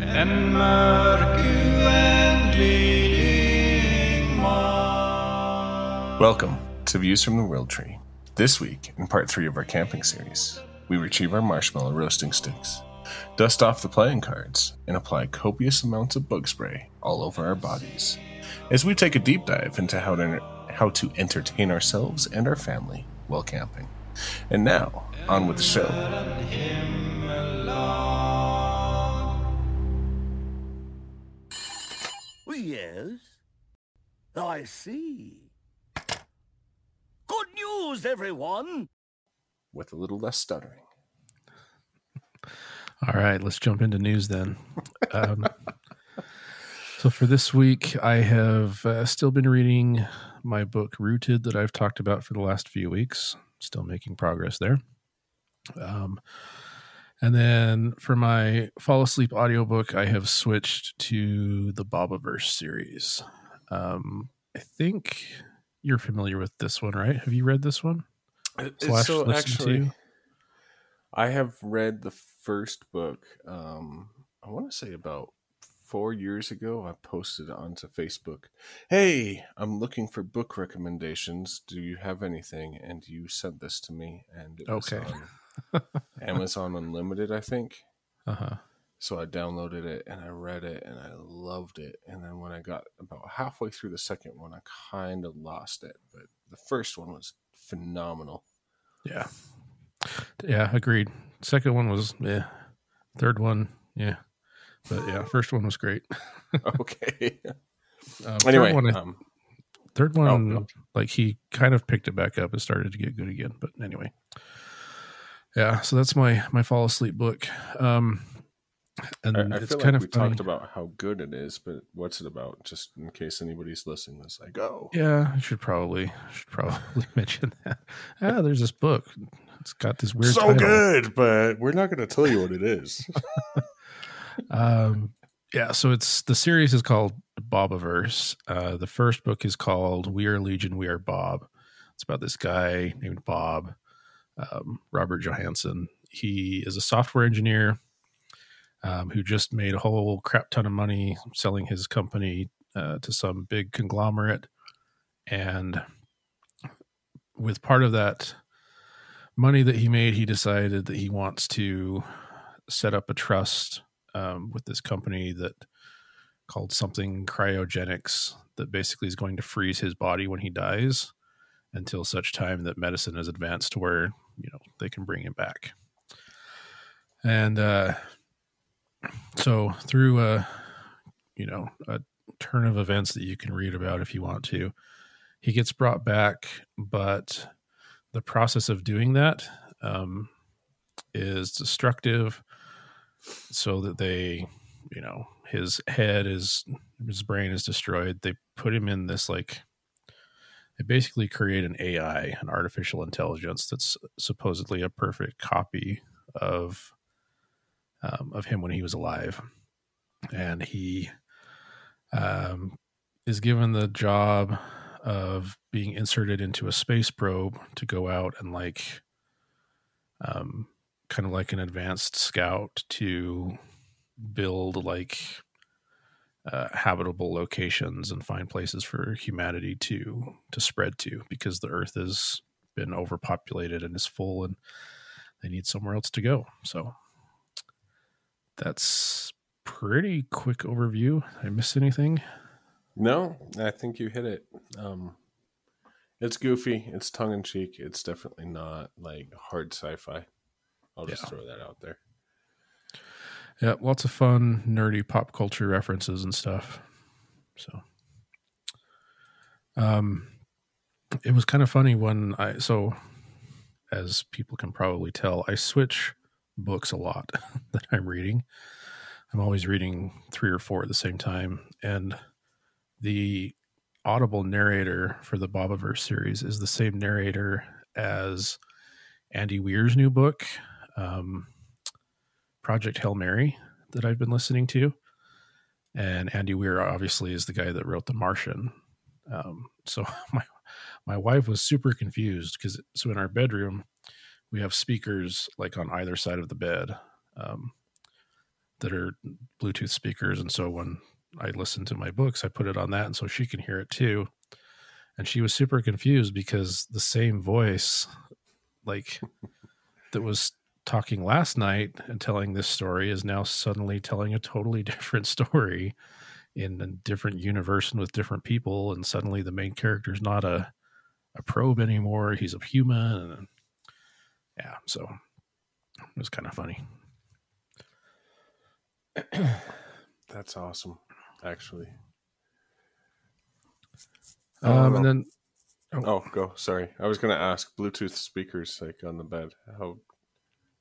En mörk. Welcome to Views from the World Tree. This week, in part three of our camping series, we retrieve our marshmallow roasting sticks, dust off the playing cards, and apply copious amounts of bug spray all over our bodies as we take a deep dive into how to, how to entertain ourselves and our family while camping. And now, on with the show. Yes, I see. Good news, everyone! With a little less stuttering. All right, let's jump into news then. Um, so for this week, I have uh, still been reading my book Rooted that I've talked about for the last few weeks. Still making progress there. Um, and then for my fall asleep audiobook, I have switched to the Bobiverse series. Um, I think you're familiar with this one, right? Have you read this one? Slash so actually, to? I have read the first book. Um, I want to say about four years ago. I posted onto Facebook, "Hey, I'm looking for book recommendations. Do you have anything?" And you sent this to me, and it was Okay. On Amazon Unlimited, I think. Uh huh. So I downloaded it and I read it and I loved it. And then when I got about halfway through the second one, I kind of lost it. But the first one was phenomenal. Yeah. Yeah, agreed. Second one was yeah. Third one, yeah. But yeah, first one was great. okay. Um, anyway, third one, um, third oh, one no. like he kind of picked it back up and started to get good again. But anyway, yeah. So that's my my fall asleep book. Um, and I, I it's kind like of we funny. talked about how good it is, but what's it about? Just in case anybody's listening, it's like, oh, Yeah, I should probably should probably mention that. Ah, there's this book. It's got this weird so title. good, but we're not going to tell you what it is. um yeah so it's the series is called bobiverse uh the first book is called we are legion we are bob it's about this guy named bob um, robert johansson he is a software engineer um, who just made a whole crap ton of money selling his company uh, to some big conglomerate. And with part of that money that he made he decided that he wants to set up a trust um, with this company that called something cryogenics that basically is going to freeze his body when he dies until such time that medicine is advanced to where you know they can bring him back. And uh so through a you know a turn of events that you can read about if you want to he gets brought back but the process of doing that um is destructive so that they you know his head is his brain is destroyed. They put him in this like they basically create an ai an artificial intelligence that's supposedly a perfect copy of um, of him when he was alive. And he um, is given the job of being inserted into a space probe to go out and like um, kind of like an advanced scout to build like uh, habitable locations and find places for humanity to to spread to because the earth has been overpopulated and is full and they need somewhere else to go so that's pretty quick overview i miss anything no, I think you hit it. Um, it's goofy. It's tongue in cheek. It's definitely not like hard sci-fi. I'll just Yeah. throw that out there. Yeah lots of fun nerdy pop culture references and stuff. So um it was kind of funny when i so as people can probably tell i switch books a lot that i'm reading. I'm always reading three or four at the same time. And the audible narrator for the bobiverse series is the same narrator as andy weir's new book. Um, project hail mary that i've been listening to. And andy weir obviously is the guy that wrote the martian. Um, so my my wife was super confused because so in our bedroom we have speakers like on either side of the bed um, that are Bluetooth speakers, and so when I listen to my books, I put it on that, and so she can hear it too. And she was super confused because the same voice, like that was talking last night and telling this story, is now suddenly telling a totally different story in a different universe and with different people. And suddenly the main character is not a a probe anymore; he's a human. And yeah, so it was kind of funny. That's awesome, actually. Um, Oh. and then Oh, go. Sorry, I was going to ask Bluetooth speakers like on the bed. How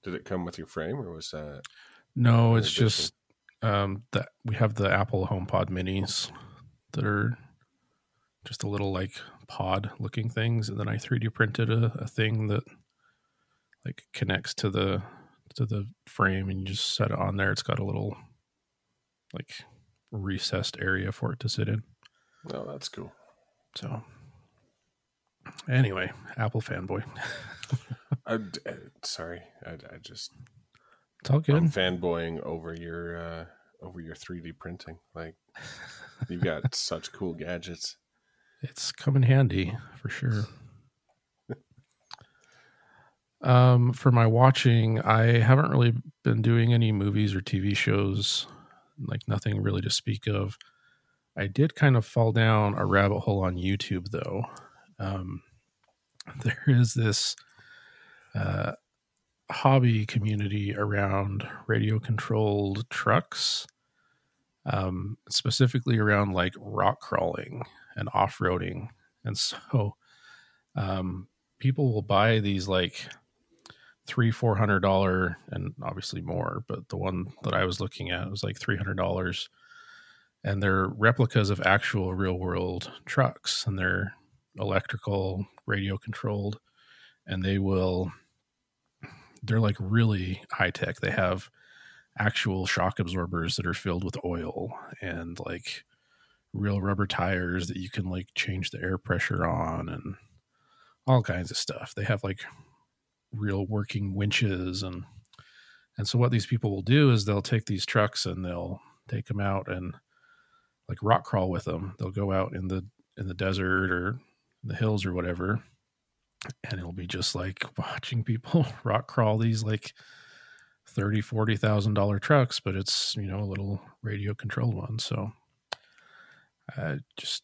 did it come with your frame, or was that? No, it's just um that we have the Apple HomePod minis that are just a little like pod looking things, and then I 3D printed a, a thing that like connects to the to the frame, and you just set it on there. It's got a little like recessed area for it to sit in. Oh, that's cool. So anyway, Apple fanboy. I, d- uh, sorry, I, I just It's all good. I'm fanboying over your uh, over your 3D printing. Like you've got such cool gadgets. it's come in handy for sure. um, for my watching, I haven't really been doing any movies or TV shows, like nothing really to speak of. I did kind of fall down a rabbit hole on YouTube, though. Um, there is this uh, hobby community around radio controlled trucks, um, specifically around like rock crawling and off roading. And so um, people will buy these like three, four hundred dollar, and obviously more, but the one that I was looking at was like three hundred dollars. And they're replicas of actual real world trucks, and they're electrical, radio controlled, and they will. They're like really high tech. They have actual shock absorbers that are filled with oil and like real rubber tires that you can like change the air pressure on and all kinds of stuff. They have like real working winches and and so what these people will do is they'll take these trucks and they'll take them out and like rock crawl with them. They'll go out in the in the desert or the hills or whatever and it'll be just like watching people rock crawl these like 30 40 thousand dollar trucks but it's you know a little radio controlled one so I just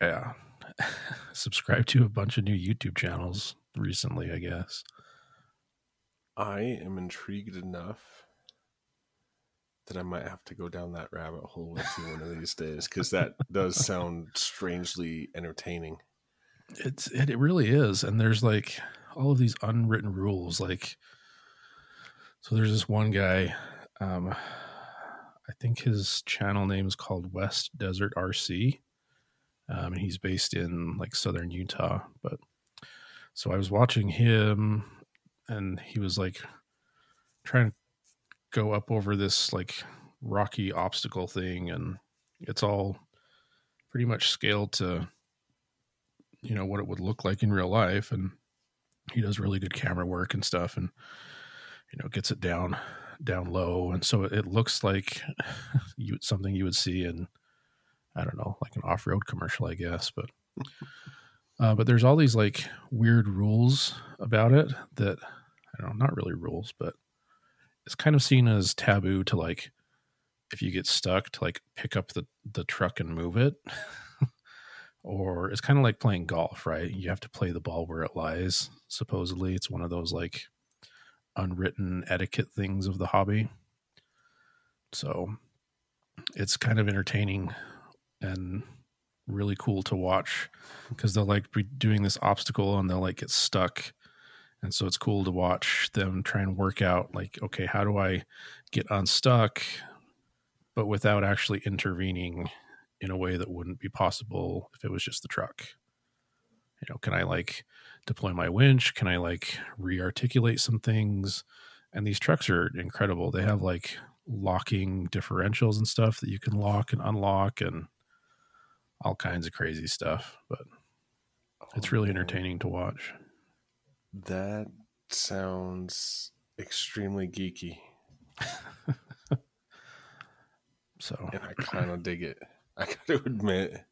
yeah subscribe to a bunch of new youtube channels recently i guess I am intrigued enough that I might have to go down that rabbit hole with you one of these days because that does sound strangely entertaining. It's it, it really is and there's like all of these unwritten rules like so there's this one guy um i think his channel name is called west desert rc um and he's based in like southern utah but so i was watching him and he was like trying to go up over this like rocky obstacle thing and it's all pretty much scaled to you know what it would look like in real life and he does really good camera work and stuff and you know gets it down down low. And so it looks like you something you would see in i don't know like an off-road commercial i guess but uh, but there's all these like weird rules about it that i don't know not really rules but it's kind of seen as taboo to like if you get stuck to like pick up the the truck and move it or it's kind of like playing golf, right? You have to play the ball where it lies. Supposedly, it's one of those like unwritten etiquette things of the hobby. So it's kind of entertaining and really cool to watch because they'll like be doing this obstacle and they'll like get stuck. And so it's cool to watch them try and work out like, okay, how do I get unstuck, but without actually intervening in a way that wouldn't be possible if it was just the truck. You know, can I like deploy my winch? Can I like re-articulate some things? And these trucks are incredible. They have like locking differentials and stuff that you can lock and unlock and all kinds of crazy stuff. But it's really Oh, entertaining to watch. That sounds extremely geeky. So and I kind of dig it. I got to admit.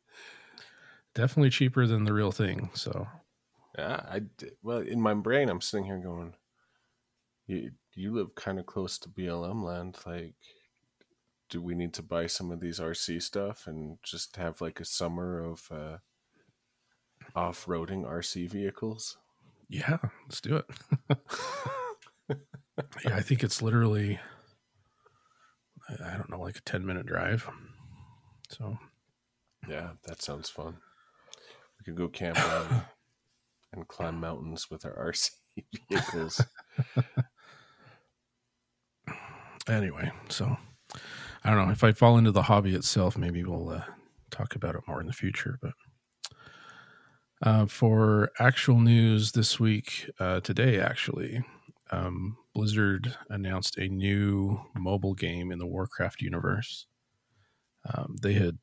definitely cheaper than the real thing. So Yeah, I well in my brain I'm sitting here going, you you live kind of close to BLM land. Like, do we need to buy some of these RC stuff and just have like a summer of uh, off roading RC vehicles? yeah, let's do it. yeah, I think it's literally, I I don't know, like a 10 minute drive. So Yeah, that sounds fun. We could go camping and, and climb mountains with our RC vehicles. anyway, so I don't know if I fall into the hobby itself, maybe we'll uh, talk about it more in the future. But uh, for actual news this week, uh, today actually, um, Blizzard announced a new mobile game in the Warcraft universe. Um, they had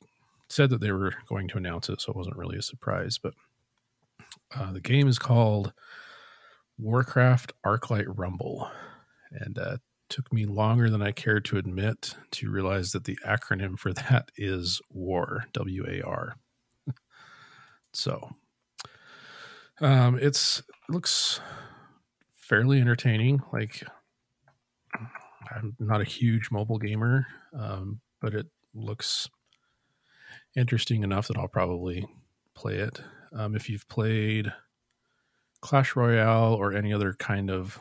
said that they were going to announce it, so it wasn't really a surprise. But uh, the game is called Warcraft Arclight Rumble, and uh, took me longer than I cared to admit to realize that the acronym for that is WAR, W A R. so, um, it's it looks fairly entertaining. Like, I'm not a huge mobile gamer, um, but it looks interesting enough that I'll probably play it. Um, if you've played Clash Royale or any other kind of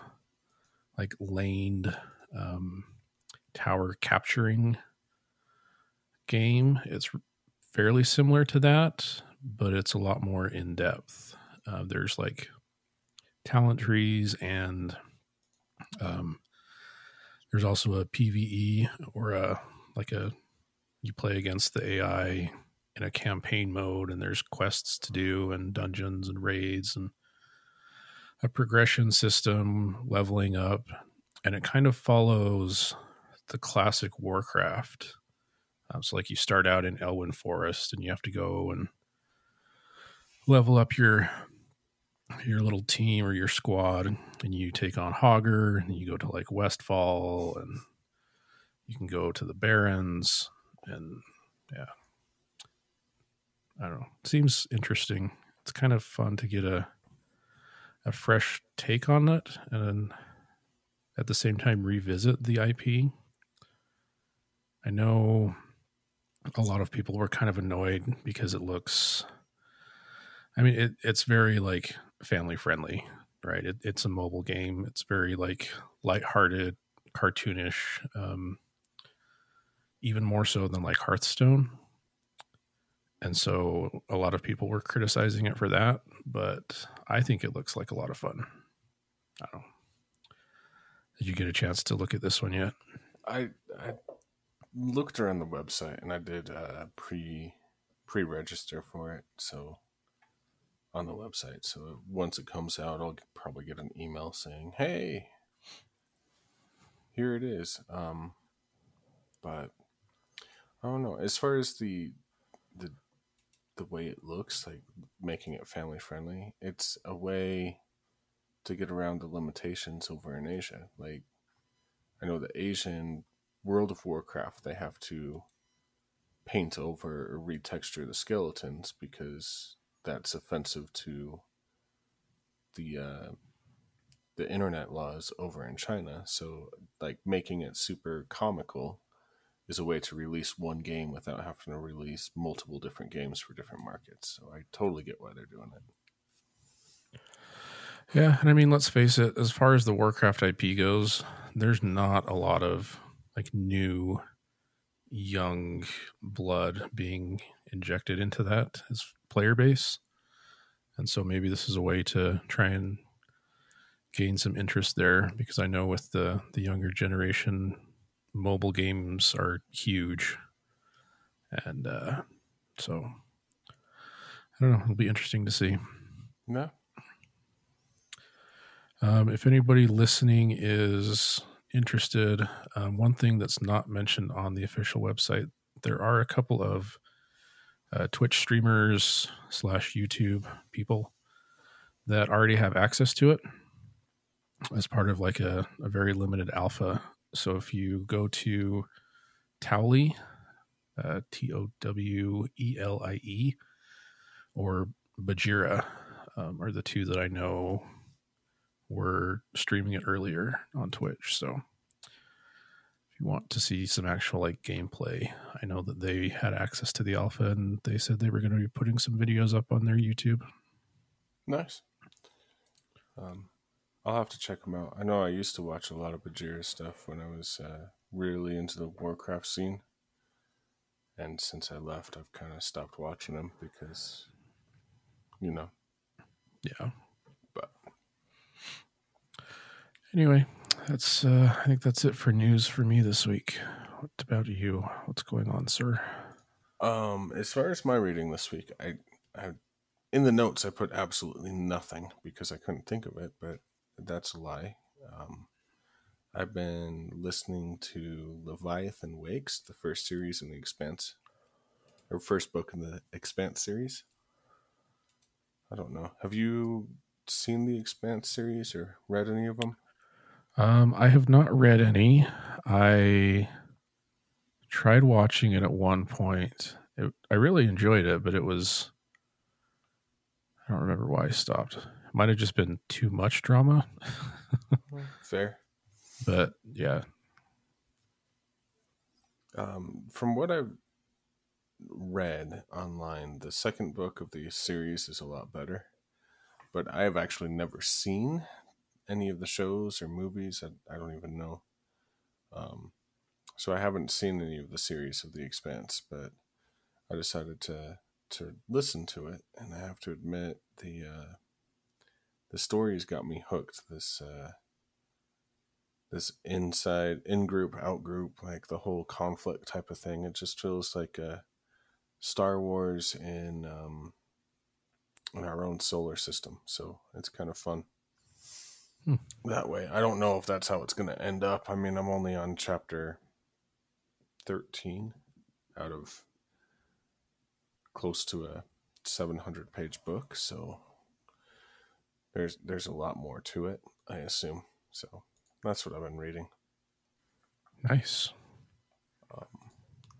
like laned um, tower capturing game. It's fairly similar to that, but it's a lot more in depth. Uh, there's like talent trees, and um, there's also a PVE or a like a you play against the AI in a campaign mode, and there's quests to do, and dungeons and raids, and a progression system, leveling up, and it kind of follows the classic Warcraft. Um, so, like, you start out in Elwynn Forest, and you have to go and level up your your little team or your squad, and you take on Hogger, and you go to like Westfall, and you can go to the Barrens, and yeah, I don't know. Seems interesting. It's kind of fun to get a a fresh take on it, and at the same time revisit the IP. I know a lot of people were kind of annoyed because it looks I mean it, it's very like family friendly, right? It, it's a mobile game. It's very like lighthearted, cartoonish, um, even more so than like Hearthstone. And so a lot of people were criticizing it for that, but I think it looks like a lot of fun. I don't know. Did you get a chance to look at this one yet? I I looked around the website and I did uh, pre pre register for it. So on the website, so once it comes out, I'll probably get an email saying, "Hey, here it is." Um, but I don't know. As far as the the the way it looks, like making it family friendly, it's a way to get around the limitations over in Asia. Like I know the Asian World of Warcraft, they have to paint over or retexture the skeletons because that's offensive to the uh, the internet laws over in China. So, like making it super comical is a way to release one game without having to release multiple different games for different markets. So, I totally get why they're doing it. Yeah, and I mean, let's face it, as far as the Warcraft IP goes, there's not a lot of like new young blood being injected into that as player base. And so maybe this is a way to try and gain some interest there because I know with the the younger generation mobile games are huge. And uh so I don't know, it'll be interesting to see. No, Um, if anybody listening is interested, um, one thing that's not mentioned on the official website, there are a couple of uh, Twitch streamers slash YouTube people that already have access to it as part of like a, a very limited alpha. So if you go to Towelie, uh, T O W E L I E, or Bajheera um, are the two that I know were streaming it earlier on Twitch. So if you want to see some actual like gameplay, I know that they had access to the alpha and they said they were going to be putting some videos up on their YouTube. Nice. Um, I'll have to check them out. I know I used to watch a lot of Bajheera stuff when I was uh, really into the Warcraft scene. And since I left, I've kind of stopped watching them because, you know, Yeah. but Anyway, that's uh, I think that's it for news for me this week. What about you? What's going on, sir? Um, as far as my reading this week, I, I, in the notes I put absolutely nothing because I couldn't think of it, but that's a lie. Um, I've been listening to Leviathan Wakes, the first series in the Expanse, or first book in the Expanse series. I don't know. Have you seen the Expanse series or read any of them? Um, I have not read any. I tried watching it at one point. It, I really enjoyed it, but it was I don't remember why I stopped. Might have just been too much drama. Fair. But yeah, Um, from what I've read online, the second book of the series is a lot better. But I have actually never seen any of the shows or movies. I, I don't even know. Um, so I haven't seen any of the series of The Expanse, but I decided to to listen to it, and I have to admit the uh, the story's got me hooked. This uh, this inside in group out group like the whole conflict type of thing it just feels like a star wars in um in our own solar system so it's kind of fun Hmm. that way i don't know if that's how it's going to end up i mean i'm only on chapter 13 out of close to a 700 page book so there's there's a lot more to it i assume so that's what I've been reading. nice. Um,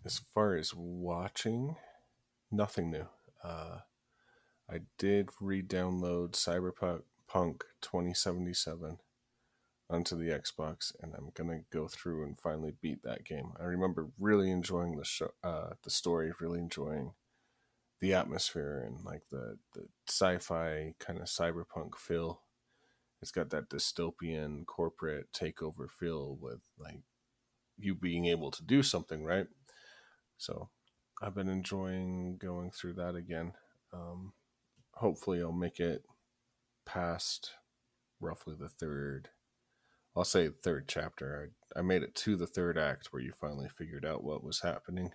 as far as watching, nothing new. Uh, I did re-download Cyberpunk 2077 onto the Xbox, and I'm gonna go through and finally beat that game. I remember really enjoying the show, uh, the story, really enjoying the atmosphere and like the the sci-fi kind of cyberpunk feel. It's got that dystopian corporate takeover feel with like you being able to do something, right? So I've been enjoying going through that again. Um, hopefully, I'll make it past roughly the third. I'll say third chapter. I, I made it to the third act where you finally figured out what was happening.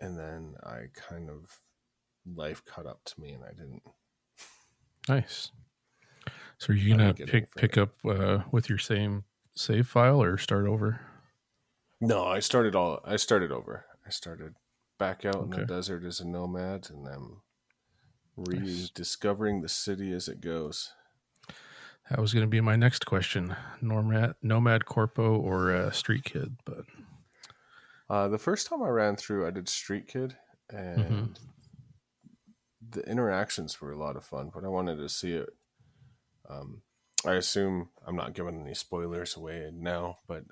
And then I kind of life caught up to me and I didn't Nice. So are you I gonna didn't get pick pick up uh, with your same save file or start over? No, I started all. I started over. I started back out in the Okay. desert as a nomad, and I'm Nice. rediscovering the city as it goes. That was going to be my next question: Nomad, Nomad Corpo, or uh, Street Kid? But Uh, the first time I ran through, I did Street Kid, and the interactions were a lot of fun. But I wanted to see it. Um, I assume I'm not giving any spoilers away now, but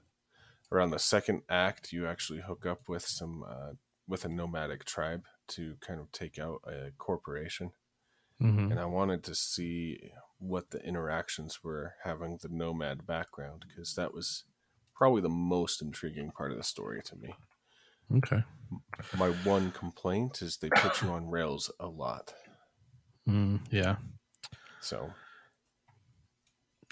around the second act, you actually hook up with some uh, with a nomadic tribe to kind of take out a corporation. Mhm. and I wanted to see what the interactions were having the nomad background because that was probably the most intriguing part of the story to me. okay, My one complaint is they put you on rails a lot. mm, yeah, So,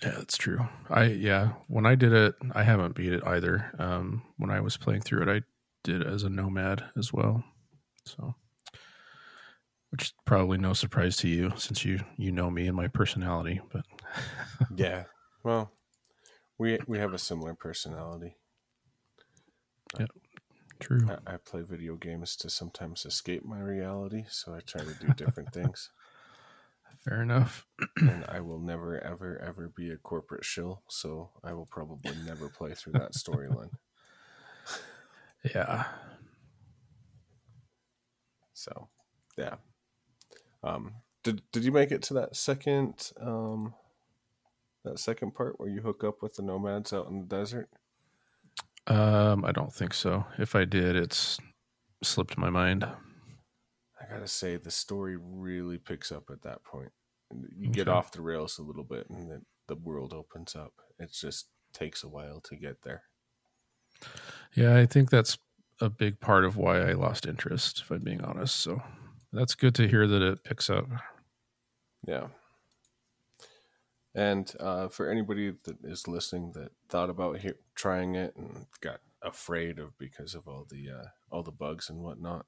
yeah, that's true. I yeah, when I did it, I haven't beat it either. Um, when I was playing through it, I did it as a nomad as well. So, which is probably no surprise to you since you you know me and my personality. But yeah. Well, we we have a similar personality. true. I, I play video games to sometimes escape my reality, so I try to do different things. Fair enough. And I will never, ever, ever be a corporate shill, so I will probably never play through that storyline. Yeah. So, yeah. Um, did did you make it to that second um that second part where you hook up with the nomads out in the desert? Um, I don't think so. If I did, it's slipped my mind. I gotta say, the story really picks up at that point. You get off the rails a little bit, and then the world opens up. It just takes a while to get there. Yeah, I think that's a big part of why I lost interest, if I'm being honest. So that's good to hear that it picks up. Yeah. And uh, for anybody that is listening that thought about he- trying it and got afraid of because of all the uh, all the bugs and whatnot,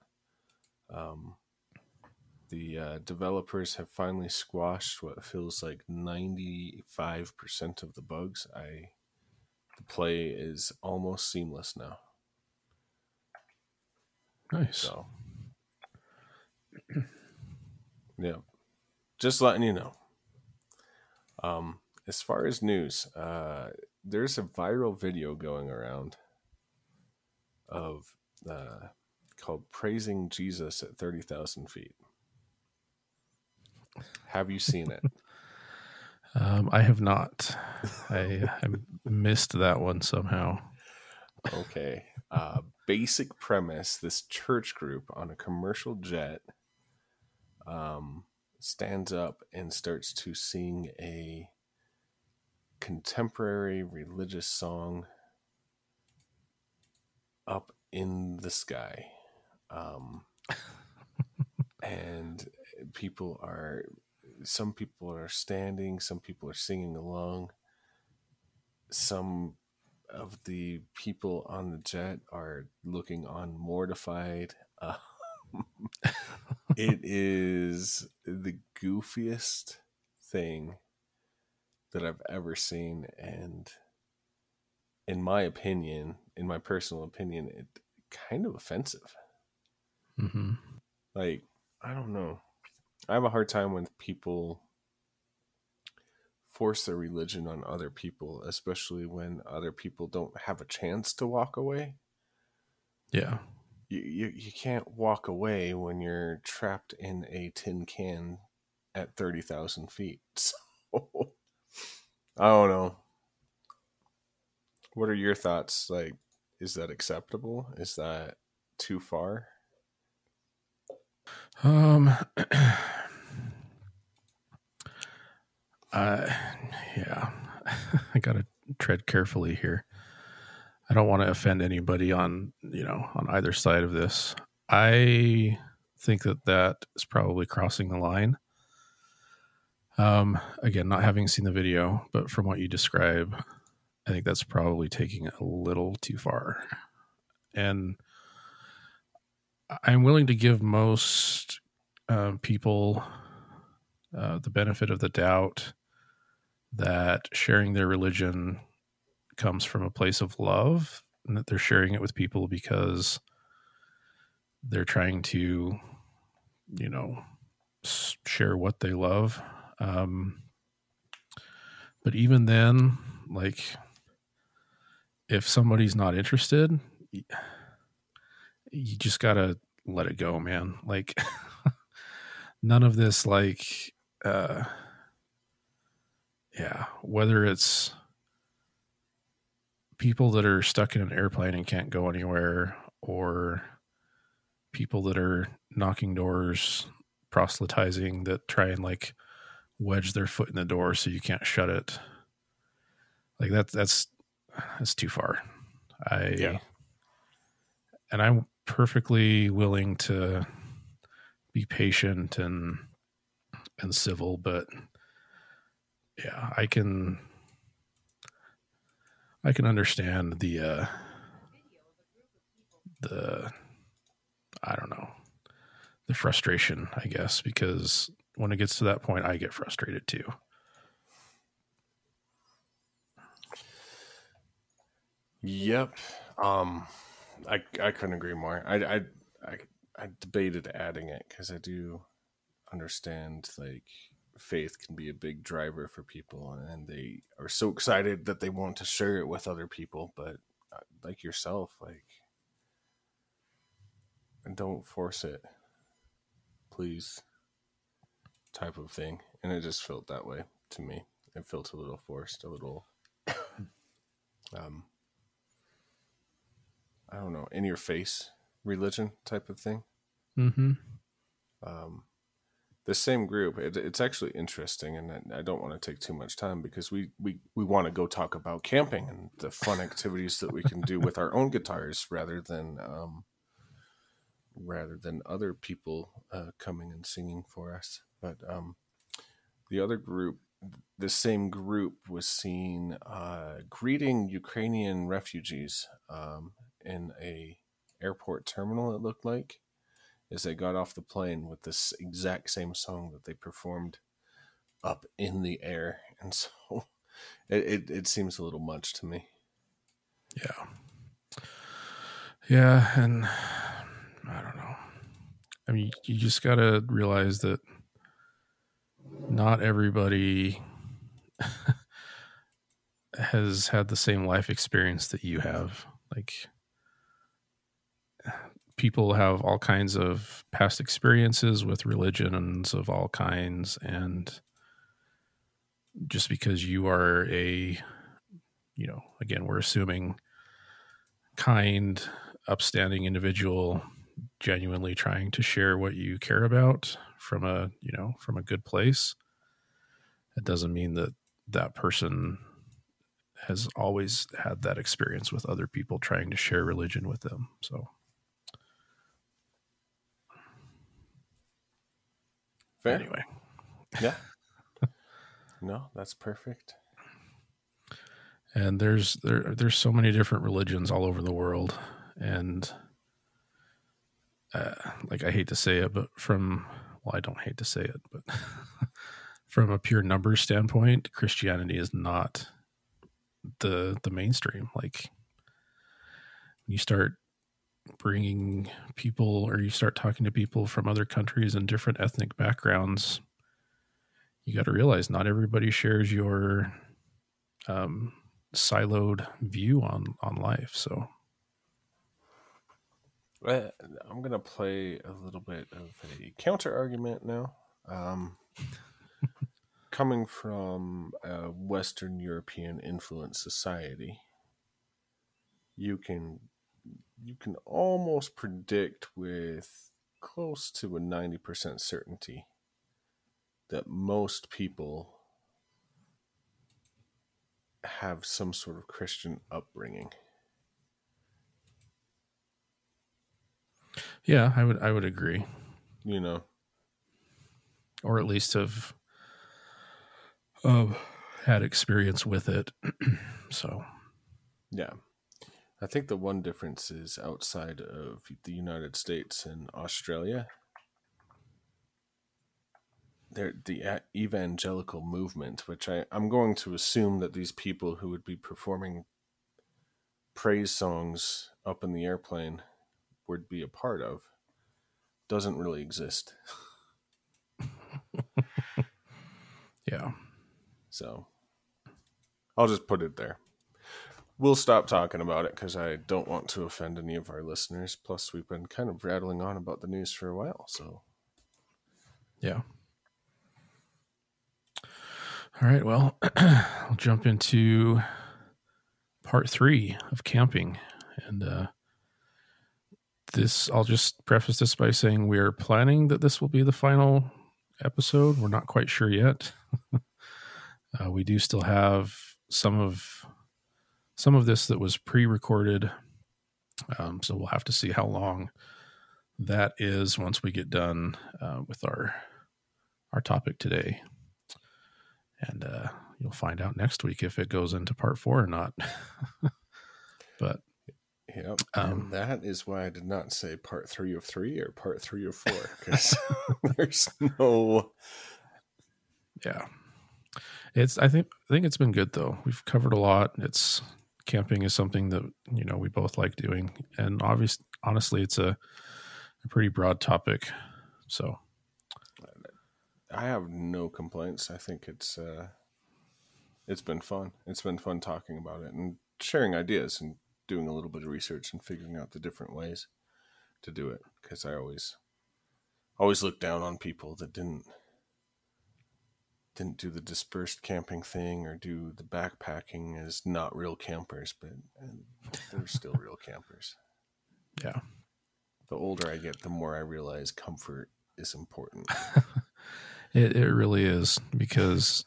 um, the uh, developers have finally squashed what feels like ninety five percent of the bugs. I the play is almost seamless now. Nice. So, yeah, just letting you know. Um, as far as news, uh, there's a viral video going around of uh, called "Praising Jesus at Thirty Thousand Feet." Have you seen it? Um, I have not. I, I missed that one somehow. Okay. Uh, basic premise: This church group on a commercial jet um, stands up and starts to sing a contemporary religious song up in the sky. Um, and people are, some people are standing, some people are singing along. Some of the people on the jet are looking on mortified. Um, it is the goofiest thing that I've ever seen, and in my opinion, in my personal opinion, it kind of offensive. hmm Like I don't know, I have a hard time when people force their religion on other people, especially when other people don't have a chance to walk away. Yeah. You, you, can't walk away when you're trapped in a tin can at 30,000 feet. So, I don't know. What are your thoughts? Like, is that acceptable? Is that too far? Um. uh, yeah. I gotta tread carefully here. I don't want to offend anybody on you know on either side of this. I think that that is probably crossing the line. Um, again, not having seen the video, but from what you describe, I think that's probably taking it a little too far. And I'm willing to give most uh, people uh, the benefit of the doubt that sharing their religion comes from a place of love and that they're sharing it with people because they're trying to, you know, share what they love. Um, but even then, like, if somebody's not interested, you just gotta let it go, man. Like, none of this, like, uh, yeah, whether it's people that are stuck in an airplane and can't go anywhere, or people that are knocking doors, proselytizing that try and like wedge their foot in the door so you can't shut it. Like that, that's that's too far. I Yeah. and I'm perfectly willing to be patient and and civil, but yeah, I can I can understand the uh the I don't know the frustration, I guess, because when it gets to that point, I get frustrated too. Yep. Um, I I couldn't agree more. I I I, I debated adding it because I do understand like faith can be a big driver for people, and they are so excited that they want to share it with other people. But uh, like yourself, like don't force it, please, type of thing. And it just felt that way to me. It felt a little forced, a little, um, I don't know, in your face religion type of thing. Mm-hmm. Um, the same group, it, it's actually interesting, and I, don't want to take too much time because we we we want to go talk about camping and the fun activities that we can do with our own guitars rather than um, rather than other people uh, coming and singing for us. But um, the other group, the same group, was seen uh, greeting Ukrainian refugees um, in a airport terminal. It looked like as they got off the plane with this exact same song that they performed up in the air, and so it it, it seems a little much to me. Yeah. Yeah, and I don't know. I mean, you just got to realize that not everybody has had the same life experience that you have. Like, people have all kinds of past experiences with religions of all kinds. And just because you are a, you know, again, we're assuming kind, upstanding individual genuinely trying to share what you care about from a you know from a good place it doesn't mean that that person has always had that experience with other people trying to share religion with them so Fair. anyway Yeah. no, that's perfect. and there's there there's so many different religions all over the world and uh, like I hate to say it but from well I don't hate to say it but from a pure numbers standpoint Christianity is not the the mainstream like when you start bringing people or you start talking to people from other countries and different ethnic backgrounds you got to realize not everybody shares your um, siloed view on on life. So Uh, I'm gonna play a little bit of a counter argument now. Um, coming from a Western European influence society, you can you can almost predict with close to a ninety percent certainty that most people have some sort of Christian upbringing. yeah, I would I would agree, You know, or at least have uh, had experience with it. so Yeah. I think the one difference is outside of the United States and Australia, there the evangelical movement, which I, I'm going to assume that these people who would be performing praise songs up in the airplane would be a part of, doesn't really exist. yeah, So I'll just put it there. We'll stop talking about it because I don't want to offend any of our listeners. Plus, we've been kind of rattling on about the news for a while. So, yeah. All right, well, I'll jump into part three of camping, and uh, this I'll just preface this by saying we are planning that this will be the final episode. We're not quite sure yet. uh, we do still have some of some of this that was pre-recorded, um, so we'll have to see how long that is once we get done uh, with our our topic today, and uh, you'll find out next week if it goes into part four or not. but yep. Um, and that is why I did not say part three of three or part three of four because there's no. yeah it's i think i think it's been good though we've covered a lot it's camping is something that you know we both like doing and obviously honestly it's a, a pretty broad topic so I have no complaints. I think it's uh, it's been fun. It's been fun talking about it and sharing ideas and doing a little bit of research and figuring out the different ways to do it because I always always look down on people that didn't didn't do the dispersed camping thing or do the backpacking as not real campers, but they're still real campers. Yeah. The older I get, the more I realize comfort is important. it it really is because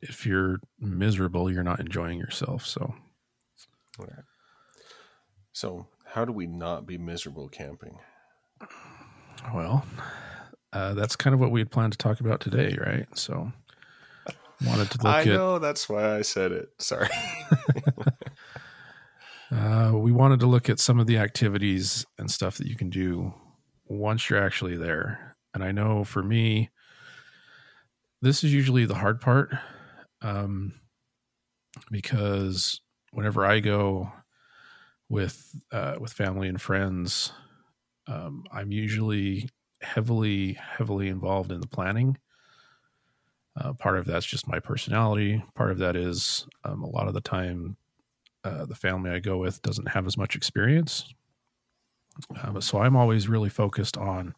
if you're miserable, you're not enjoying yourself. So. So, how do we not be miserable camping? well, uh, that's kind of what we had planned to talk about today, right? So, wanted to look I at know that's why I said it. Sorry. uh, we wanted to look at some of the activities and stuff that you can do once you're actually there. And I know for me, this is usually the hard part um, because whenever I go with uh, with family and friends, um, I'm usually heavily heavily involved in the planning. Uh, part of that's just my personality. Part of that is um, a lot of the time uh, the family I go with doesn't have as much experience. Uh, so I'm always really focused on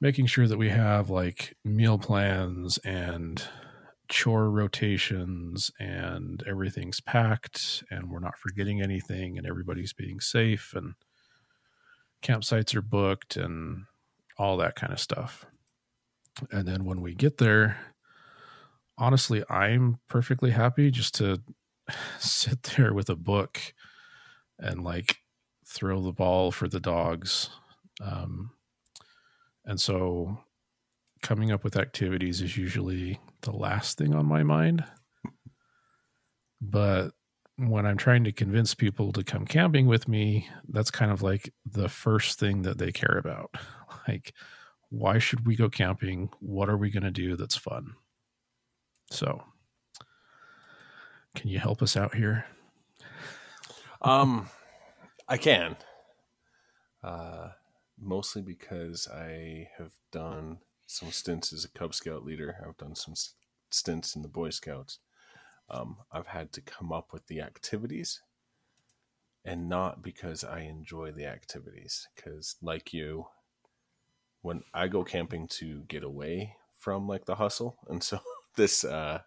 making sure that we have like meal plans and chore rotations and everything's packed and we're not forgetting anything and everybody's being safe and campsites are booked and all that kind of stuff. And then when we get there, honestly, I'm perfectly happy just to sit there with a book and like throw the ball for the dogs. Um, and so coming up with activities is usually the last thing on my mind. But when I'm trying to convince people to come camping with me, that's kind of like the first thing that they care about. Like, why should we go camping? What are we going to do that's fun? So, can you help us out here? Um, I can. Uh, mostly because I have done some stints as a Cub Scout leader. I've done some stints in the Boy Scouts. Um, I've had to come up with the activities, and not because I enjoy the activities. Because, like you, when I go camping to get away from like the hustle, and so this, uh,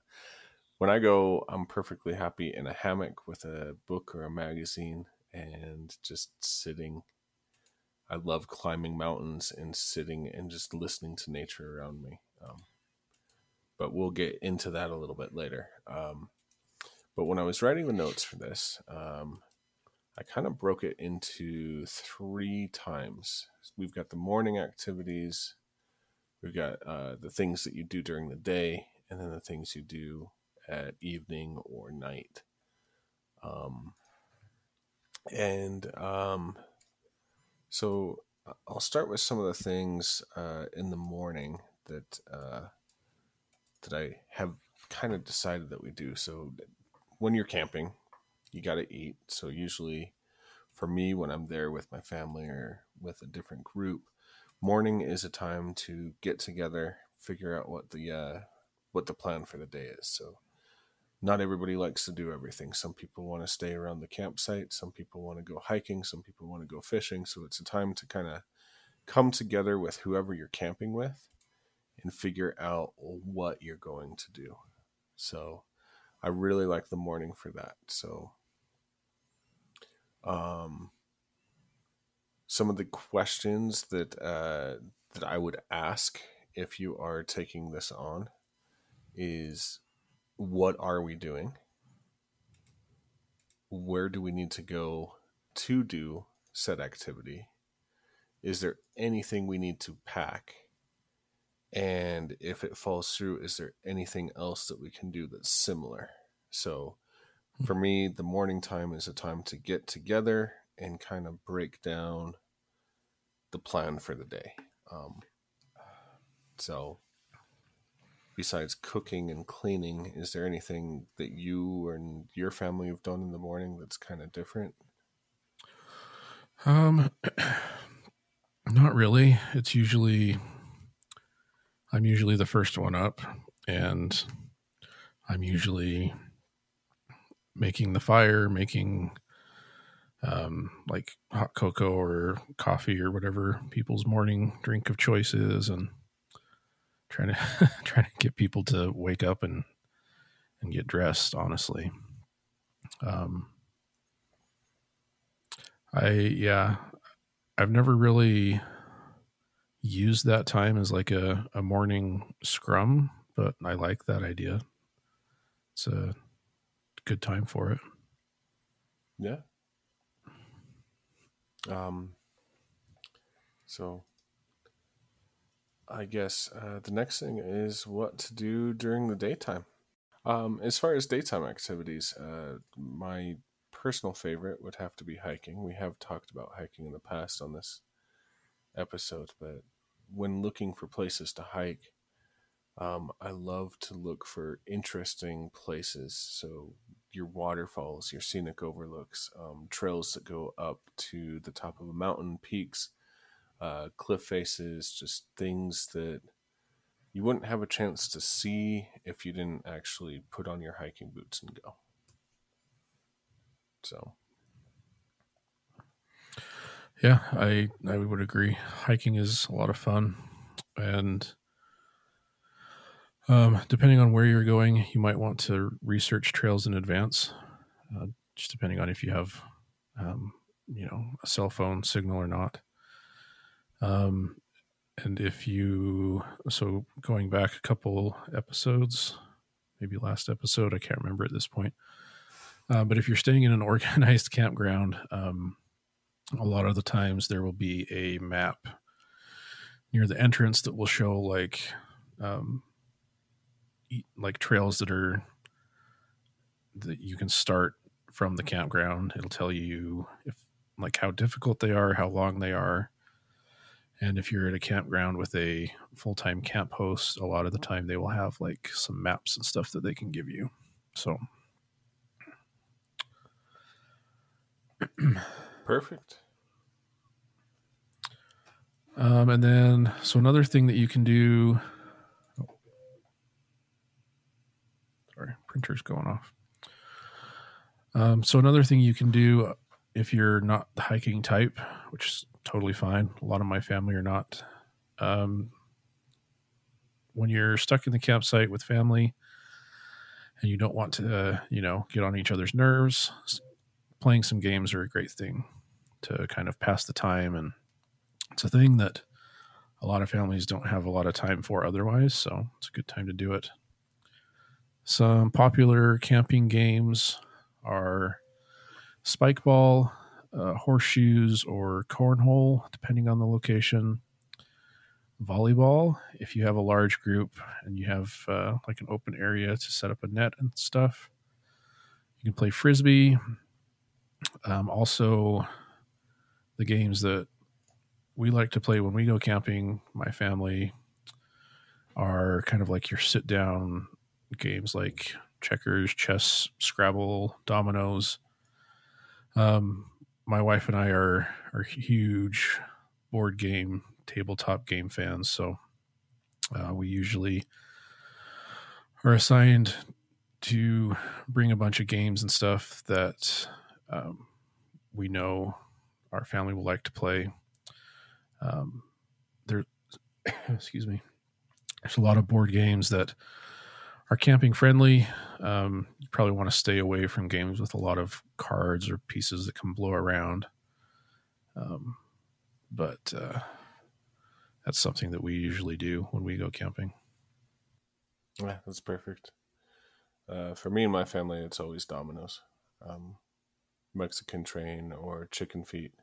when I go, I'm perfectly happy in a hammock with a book or a magazine and just sitting. I love climbing mountains and sitting and just listening to nature around me. Um, but we'll get into that a little bit later. Um, but when I was writing the notes for this, um, I kind of broke it into three times. We've got the morning activities, we've got uh, the things that you do during the day, and then the things you do at evening or night. Um, and um, so uh, I'll start with some of the things uh, in the morning that uh, that I have kind of decided that we do. So when you're camping, you got to eat. So usually, for me, when I'm there with my family or with a different group, morning is a time to get together, figure out what the uh, what the plan for the day is. So not everybody likes to do everything. Some people want to stay around the campsite. Some people want to go hiking. Some people want to go fishing. So it's a time to kind of come together with whoever you're camping with and figure out what you're going to do. So I really like the morning for that. So um some of the questions that uh that I would ask if you are taking this on is what are we doing? Where do we need to go to do said activity? Is there anything we need to pack? And if it falls through, is there anything else that we can do that's similar? So for me, the morning time is a time to get together and kind of break down the plan for the day. Um, so besides cooking and cleaning, is there anything that you and your family have done in the morning that's kind of different? Um, not really. It's usually I'm usually the first one up, and I'm usually making the fire, making um, like hot cocoa or coffee or whatever people's morning drink of choice is, and trying to trying to get people to wake up and and get dressed. Honestly, um, I yeah, I've never really used that time as like a, a morning scrum, but I like that idea. It's a good time for it. Yeah. Um. So, I guess uh, the next thing is what to do during the daytime. Um, as far as daytime activities, uh, my personal favorite would have to be hiking. We have talked about hiking in the past on this episode, but when looking for places to hike, um, I love to look for interesting places. So your waterfalls, your scenic overlooks, um, trails that go up to the top of a mountain, peaks, uh, cliff faces, just things that you wouldn't have a chance to see if you didn't actually put on your hiking boots and go. So, yeah, I I would agree. Hiking is a lot of fun, and um, depending on where you're going, you might want to research trails in advance. Uh, just depending on if you have, um, you know, a cell phone signal or not. Um, and if you so going back a couple episodes, maybe last episode, I can't remember at this point. Uh, but if you're staying in an organized campground, um, a lot of the times there will be a map near the entrance that will show like um, like trails that are that you can start from the campground. It'll tell you if like how difficult they are, how long they are. And if you're at a campground with a full time camp host, a lot of the time they will have like some maps and stuff that they can give you. So perfect. Um, and then, so another thing that you can do. Oh, sorry, printer's going off. Um, so another thing you can do if you're not the hiking type, which is totally fine. A lot of my family are not. Um, when you're stuck in the campsite with family and you don't want to, uh, you know, get on each other's nerves, playing some games are a great thing to kind of pass the time and it's a thing that a lot of families don't have a lot of time for otherwise, so it's a good time to do it. Some popular camping games are spike ball, uh, horseshoes, or cornhole, depending on the location. Volleyball, if you have a large group and you have uh, like an open area to set up a net and stuff. You can play frisbee. Um, also, the games that we like to play when we go camping, my family, are kind of like your sit down games like checkers, chess, Scrabble, dominoes. Um, my wife and I are are huge board game, tabletop game fans, so uh, we usually are assigned to bring a bunch of games and stuff that um, we know our family will like to play. Um, there, excuse me. There's a lot of board games that are camping friendly. Um, you probably want to stay away from games with a lot of cards or pieces that can blow around. Um, but uh, that's something that we usually do when we go camping. Yeah, that's perfect. Uh, for me and my family, it's always dominoes, um, Mexican train, or chicken feet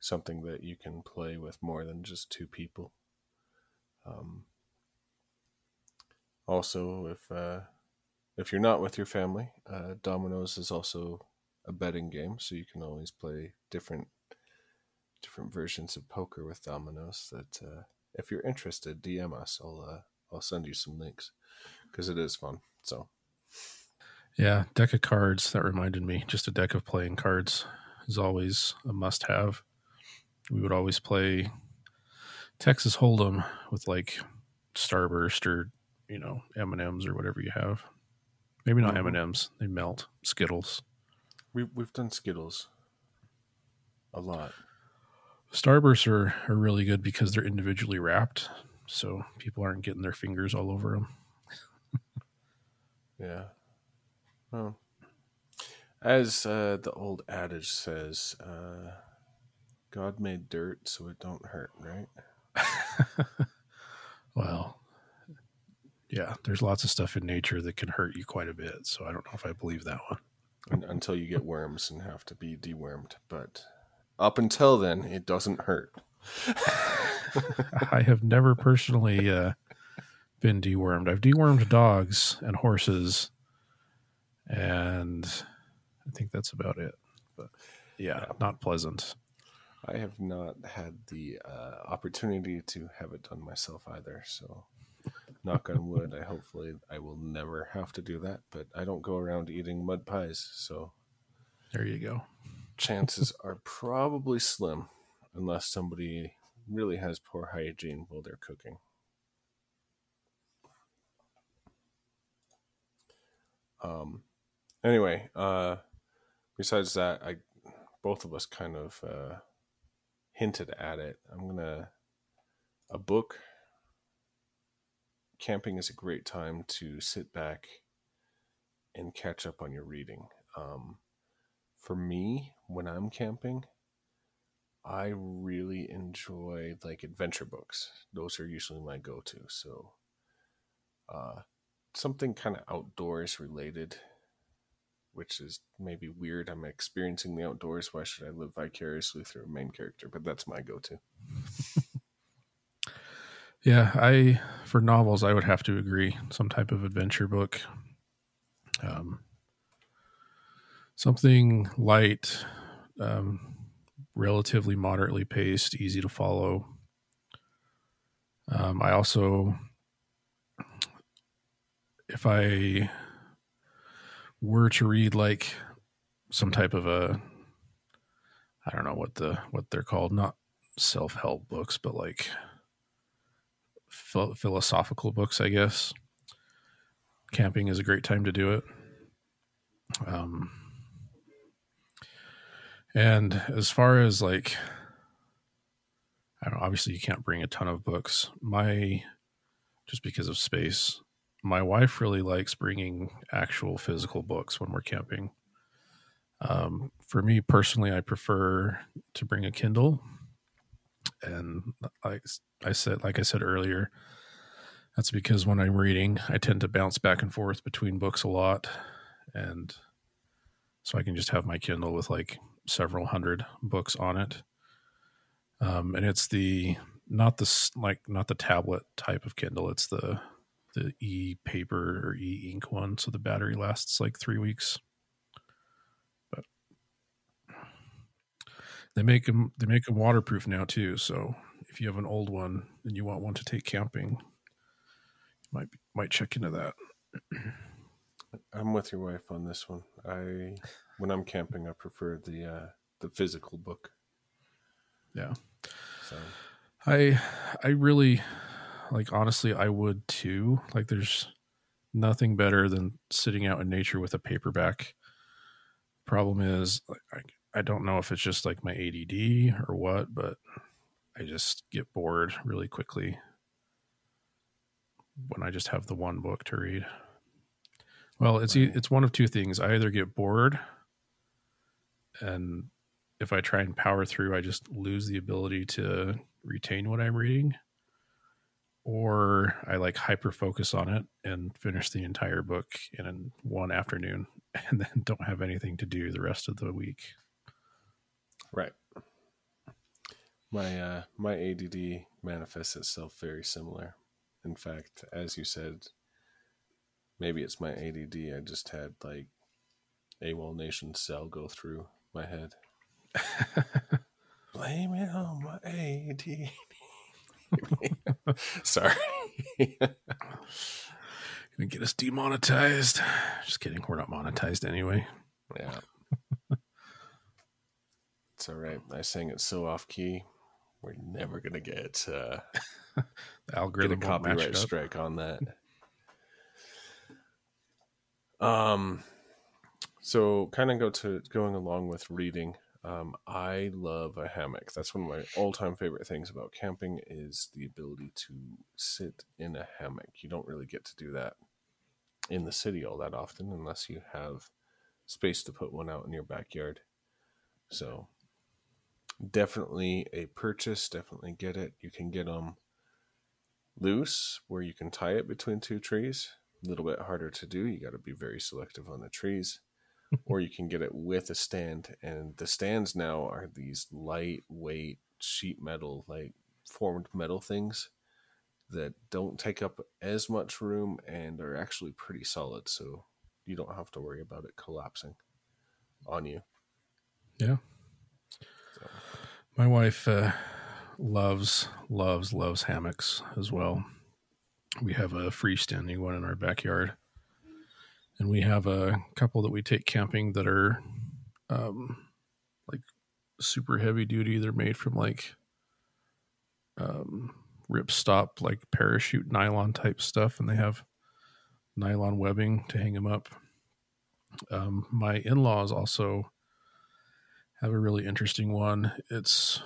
something that you can play with more than just two people. Um, also, if uh, if you're not with your family, uh, dominoes is also a betting game, so you can always play different different versions of poker with dominoes. That uh, if you're interested, DM us. I'll uh, I'll send you some links because it is fun. So. Yeah, deck of cards. That reminded me. Just a deck of playing cards is always a must have we would always play Texas Hold'em with like Starburst or you know M and M's or whatever you have. Maybe not mm-hmm. M and M's; they melt. Skittles. We we've done Skittles. a lot. Starbursts are, are really good because they're individually wrapped, so people aren't getting their fingers all over them. Yeah. Well, as uh, the old adage says, uh, God made dirt so it don't hurt, right? Well, yeah, there's lots of stuff in nature that can hurt you quite a bit, so I don't know if I believe that one. Un- until you get worms and have to be dewormed. But up until then, it doesn't hurt. I have never personally uh, been dewormed. I've dewormed dogs and horses, and I think that's about it. But yeah, not pleasant. I have not had the uh, opportunity to have it done myself either. So, knock on wood. I hopefully I will never have to do that. But I don't go around eating mud pies, so There you go. chances are probably slim, unless somebody really has poor hygiene while they're cooking. Um. Anyway, uh, besides that, I both of us kind of uh, hinted at it. I'm gonna a book. Camping is a great time to sit back and catch up on your reading. Um, for me, when I'm camping, I really enjoy like adventure books. Those are usually my go-to. So, uh, something kind of outdoors related, which is maybe weird. I'm experiencing the outdoors. Why should I live vicariously through a main character? But that's my go-to. Yeah, I for novels I would have to agree. Some type of adventure book. Um something light, um relatively moderately paced, easy to follow. Um I also if I were to read like some type of a I don't know what the what they're called, not self-help books, but like ph- philosophical books, I guess. Camping is a great time to do it. Um, and as far as like, I don't obviously you can't bring a ton of books. My, just because of space, my wife really likes bringing actual physical books when we're camping. Um, for me personally, I prefer to bring a Kindle. And like I said, like I said earlier, that's because when I'm reading, I tend to bounce back and forth between books a lot. And so I can just have my Kindle with like several hundred books on it. Um, and it's the, not the, like, not the tablet type of Kindle. It's the, the e paper or e ink one. So the battery lasts like three weeks. They make them, they make them waterproof now too. So if you have an old one and you want one to take camping, might might check into that. I'm with your wife on this one. I when I'm camping, I prefer the uh, the physical book. Yeah. So I I really like honestly I would too. Like there's nothing better than sitting out in nature with a paperback. Problem is like, I I don't know if it's just like my ADD or what, but I just get bored really quickly when I just have the one book to read. Well, it's Right. it's one of two things. I either get bored and if I try and power through, I just lose the ability to retain what I'm reading, or I like hyper focus on it and finish the entire book in one afternoon and then don't have anything to do the rest of the week. Right. My uh, my ADD manifests itself very similar. In fact, as you said, maybe it's my ADD. I just had like a AWOL Nation Sail go through my head. Blame it on my ADD. Sorry. Gonna get us demonetized. Just kidding. We're not monetized anyway. Yeah. It's all right. I sang it so off key. We're never gonna get uh, The get a algorithm copyright strike on that. Um, so kind of go to going along with reading. Um, I love a hammock. That's one of my all-time favorite things about camping is the ability to sit in a hammock. You don't really get to do that in the city all that often unless you have space to put one out in your backyard. So definitely a purchase, definitely get it. You can get them loose where you can tie it between two trees. A little bit harder to do. You got to be very selective on the trees. or you can get it with a stand and the stands now are these lightweight sheet metal like formed metal things that don't take up as much room and are actually pretty solid so you don't have to worry about it collapsing on you Yeah. My wife uh, loves, loves, loves hammocks as well. We have a freestanding one in our backyard, and we have a couple that we take camping that are um, like super heavy duty. They're made from like um, rip stop, like parachute nylon type stuff, and they have nylon webbing to hang them up. Um, my in laws also have a really interesting one. It's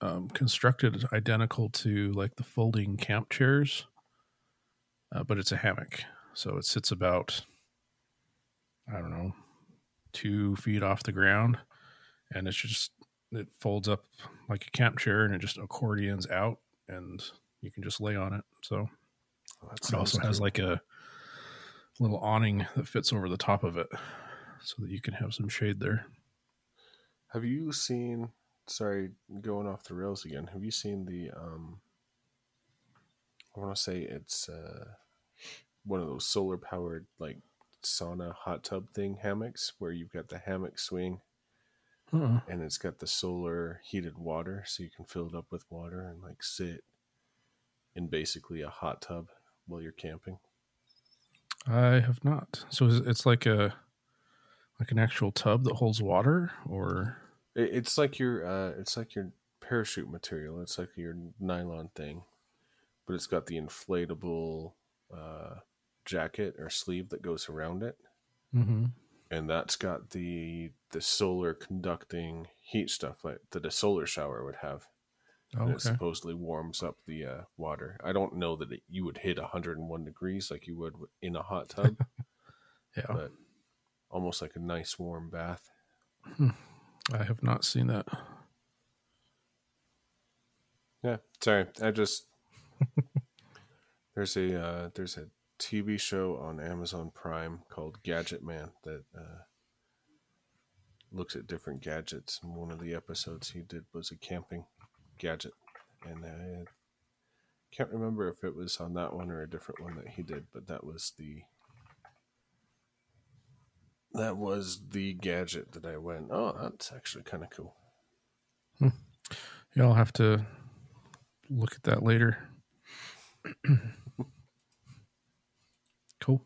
um, constructed identical to like the folding camp chairs, uh, but it's a hammock. So it sits about, I don't know, two feet off the ground, and it's just it folds up like a camp chair, and it just accordions out, and you can just lay on it. So well, that it also has like a little awning that fits over the top of it, so that you can have some shade there. Have you seen sorry going off the rails again have you seen the um i want to say it's uh one of those solar powered like sauna hot tub thing hammocks where you've got the hammock swing and it's got the solar heated water so you can fill it up with water and like sit in basically a hot tub while you're camping I have not. So it's like a like an actual tub that holds water, or it's like your uh it's like your parachute material it's like your nylon thing but it's got the inflatable uh jacket or sleeve that goes around it. Mm-hmm. and that's got the the solar conducting heat stuff like that a solar shower would have. Oh, it supposedly warms up the uh, water. I don't know that it, you would hit 101 degrees like you would in a hot tub. Yeah, but almost like a nice warm bath I have not seen that. Yeah, sorry. I just there's a uh, there's a TV show on Amazon Prime called Gadget Man that uh, looks at different gadgets. And one of the episodes he did was a camping gadget, and I can't remember if it was on that one or a different one that he did, but that was the that was the gadget that I went. Oh, that's actually kind of cool. Yeah, I'll have to look at that later. cool.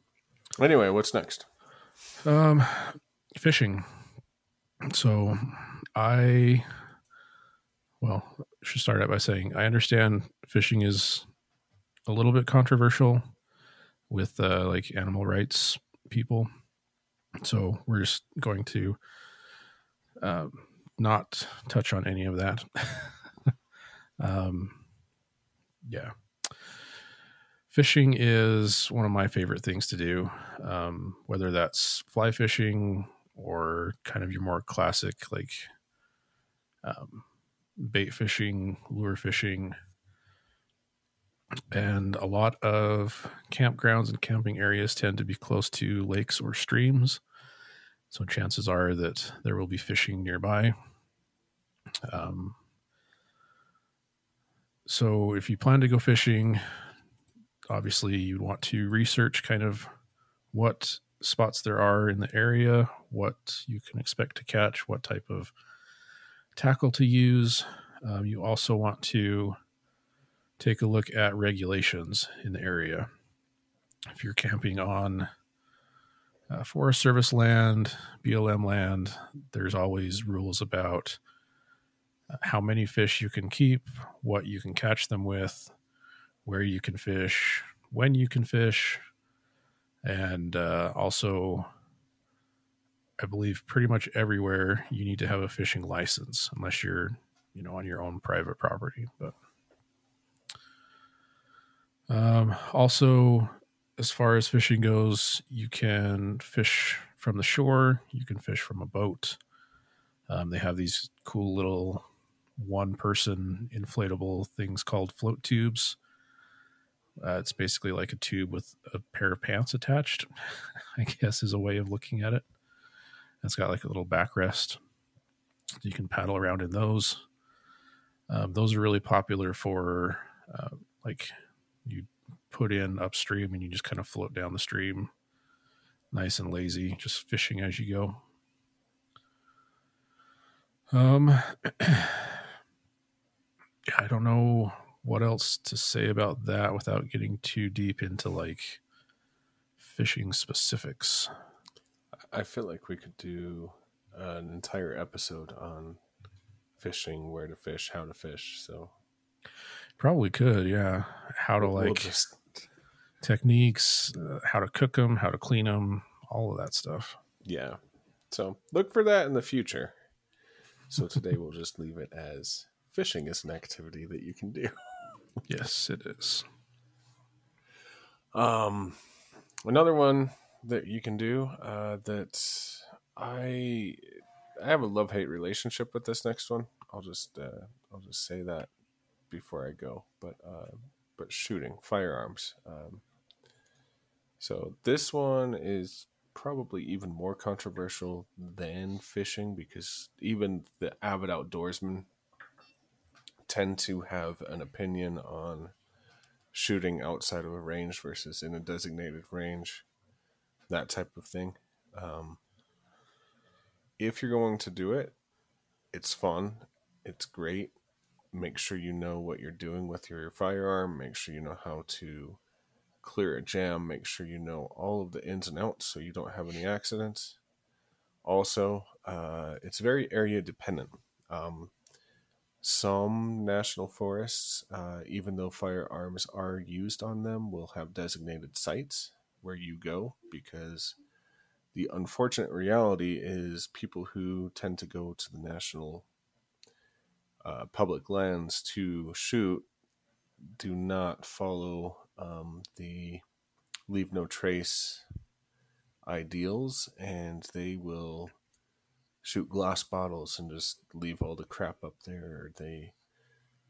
Anyway, what's next? Um, fishing. So, I well I should start out by saying I understand fishing is a little bit controversial with uh, like animal rights people. So we're just going to uh, not touch on any of that. um, yeah. Fishing is one of my favorite things to do, um, whether that's fly fishing or kind of your more classic, like um, bait fishing, lure fishing. And a lot of campgrounds and camping areas tend to be close to lakes or streams. So chances are that there will be fishing nearby. Um, so if you plan to go fishing, obviously you'd want to research kind of what spots there are in the area, what you can expect to catch, what type of tackle to use. Um, you also want to take a look at regulations in the area. If you're camping on uh, Forest Service land, BLM land, there's always rules about uh, how many fish you can keep, what you can catch them with, where you can fish, when you can fish, and uh, also I believe pretty much everywhere you need to have a fishing license unless you're, you know, on your own private property. But um, also, as far as fishing goes, you can fish from the shore, you can fish from a boat. Um, they have these cool little one person inflatable things called float tubes. Uh, it's basically like a tube with a pair of pants attached, I guess is a way of looking at it. It's got like a little backrest. You can paddle around in those. Um, those are really popular for uh, like you put in upstream and you just kind of float down the stream nice and lazy, just fishing as you go. Um, I don't know what else to say about that without getting too deep into like fishing specifics. I feel like we could do an entire episode on fishing, where to fish, how to fish. So Probably could, yeah. How to we'll like just techniques, uh, how to cook them, how to clean them, all of that stuff. yeah. So look for that in the future. So today we'll just leave it as fishing is an activity that you can do. Yes, it is. Um, another one that you can do uh, that I I have a love hate relationship with this next one. I'll just uh, I'll just say that before I go. But uh, but shooting firearms. Um, so this one is probably even more controversial than fishing because even the avid outdoorsmen tend to have an opinion on shooting outside of a range versus in a designated range, that type of thing. Um, if you're going to do it, it's fun, it's great. Make sure you know what you're doing with your firearm, make sure you know how to clear a jam, make sure you know all of the ins and outs so you don't have any accidents. Also, uh, it's very area dependent. Um, some national forests, uh, even though firearms are used on them, will have designated sites where you go because the unfortunate reality is people who tend to go to the national uh, public lands to shoot do not follow um, the leave no trace ideals and they will shoot glass bottles and just leave all the crap up there. They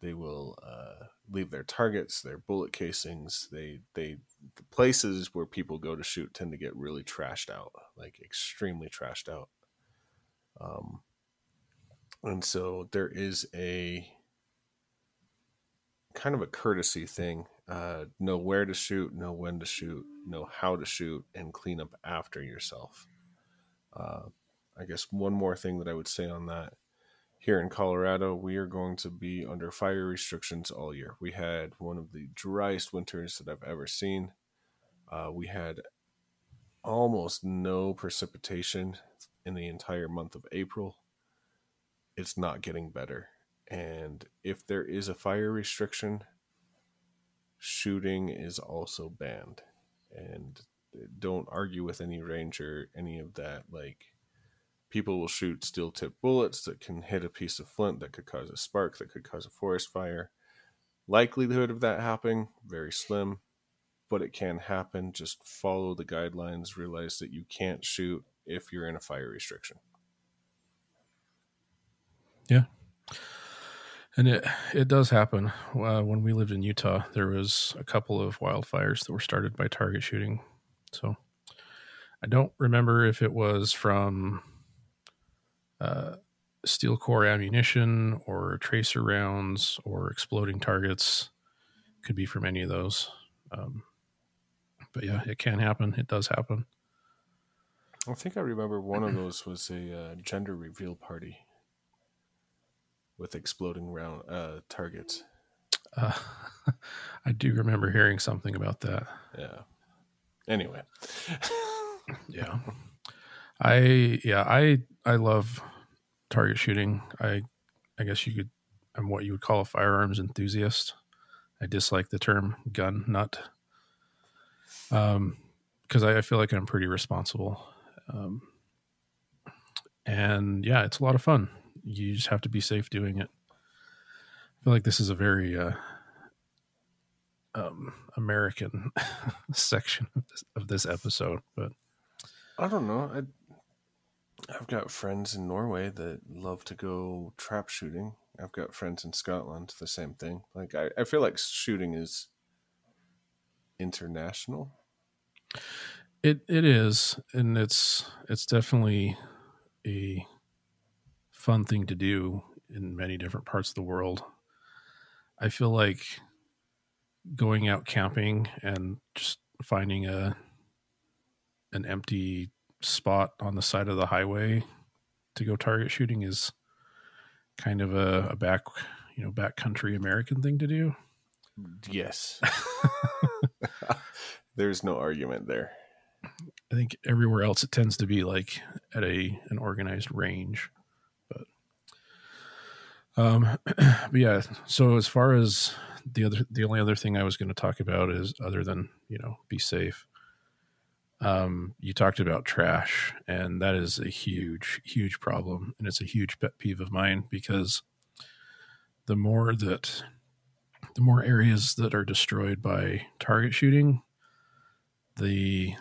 they will uh, leave their targets, their bullet casings. They they the places where people go to shoot tend to get really trashed out, like extremely trashed out. Um, and so there is a kind of a courtesy thing. Uh, know where to shoot, know when to shoot, know how to shoot, and clean up after yourself. Uh, I guess one more thing that I would say on that here in Colorado, we are going to be under fire restrictions all year. We had one of the driest winters that I've ever seen. Uh, we had almost no precipitation in the entire month of April. It's not getting better. And if there is a fire restriction, shooting is also banned. And don't argue with any ranger, any of that. Like, people will shoot steel tip bullets that can hit a piece of flint that could cause a spark that could cause a forest fire likelihood of that happening very slim but it can happen just follow the guidelines realize that you can't shoot if you're in a fire restriction Yeah. And it it does happen. Uh, when we lived in Utah, there was a couple of wildfires that were started by target shooting. So I don't remember if it was from uh, steel core ammunition or tracer rounds or exploding targets. Could be from any of those. Um, but yeah, it can happen. It does happen. i think i remember one of those was a uh, gender reveal party with exploding round uh, targets. Uh, I do remember hearing something about that. yeah. Anyway. Yeah. I yeah i i love target shooting. I i guess you could i'm what you would call a firearms enthusiast. I dislike the term gun nut. Um because I, I feel like i'm pretty responsible. Um and yeah, it's a lot of fun. You just have to be safe doing it. I feel like this is a very uh, um, American section of this, of this episode, but I don't know. I, I've got friends in Norway that love to go trap shooting. I've got friends in Scotland, the same thing. Like I, I feel like shooting is international. It it is, and it's it's definitely a fun thing to do in many different parts of the world. I feel like going out camping and just finding a an empty spot on the side of the highway to go target shooting is kind of a, a back you know backcountry American thing to do. Yes. There's no argument there. I think everywhere else it tends to be like at a an organized range. Um but yeah, so as far as the other the only other thing I was going to talk about is other than, you know, be safe. Um you talked about trash and that is a huge huge problem and it's a huge pet peeve of mine because the more that the more areas that are destroyed by target shooting, the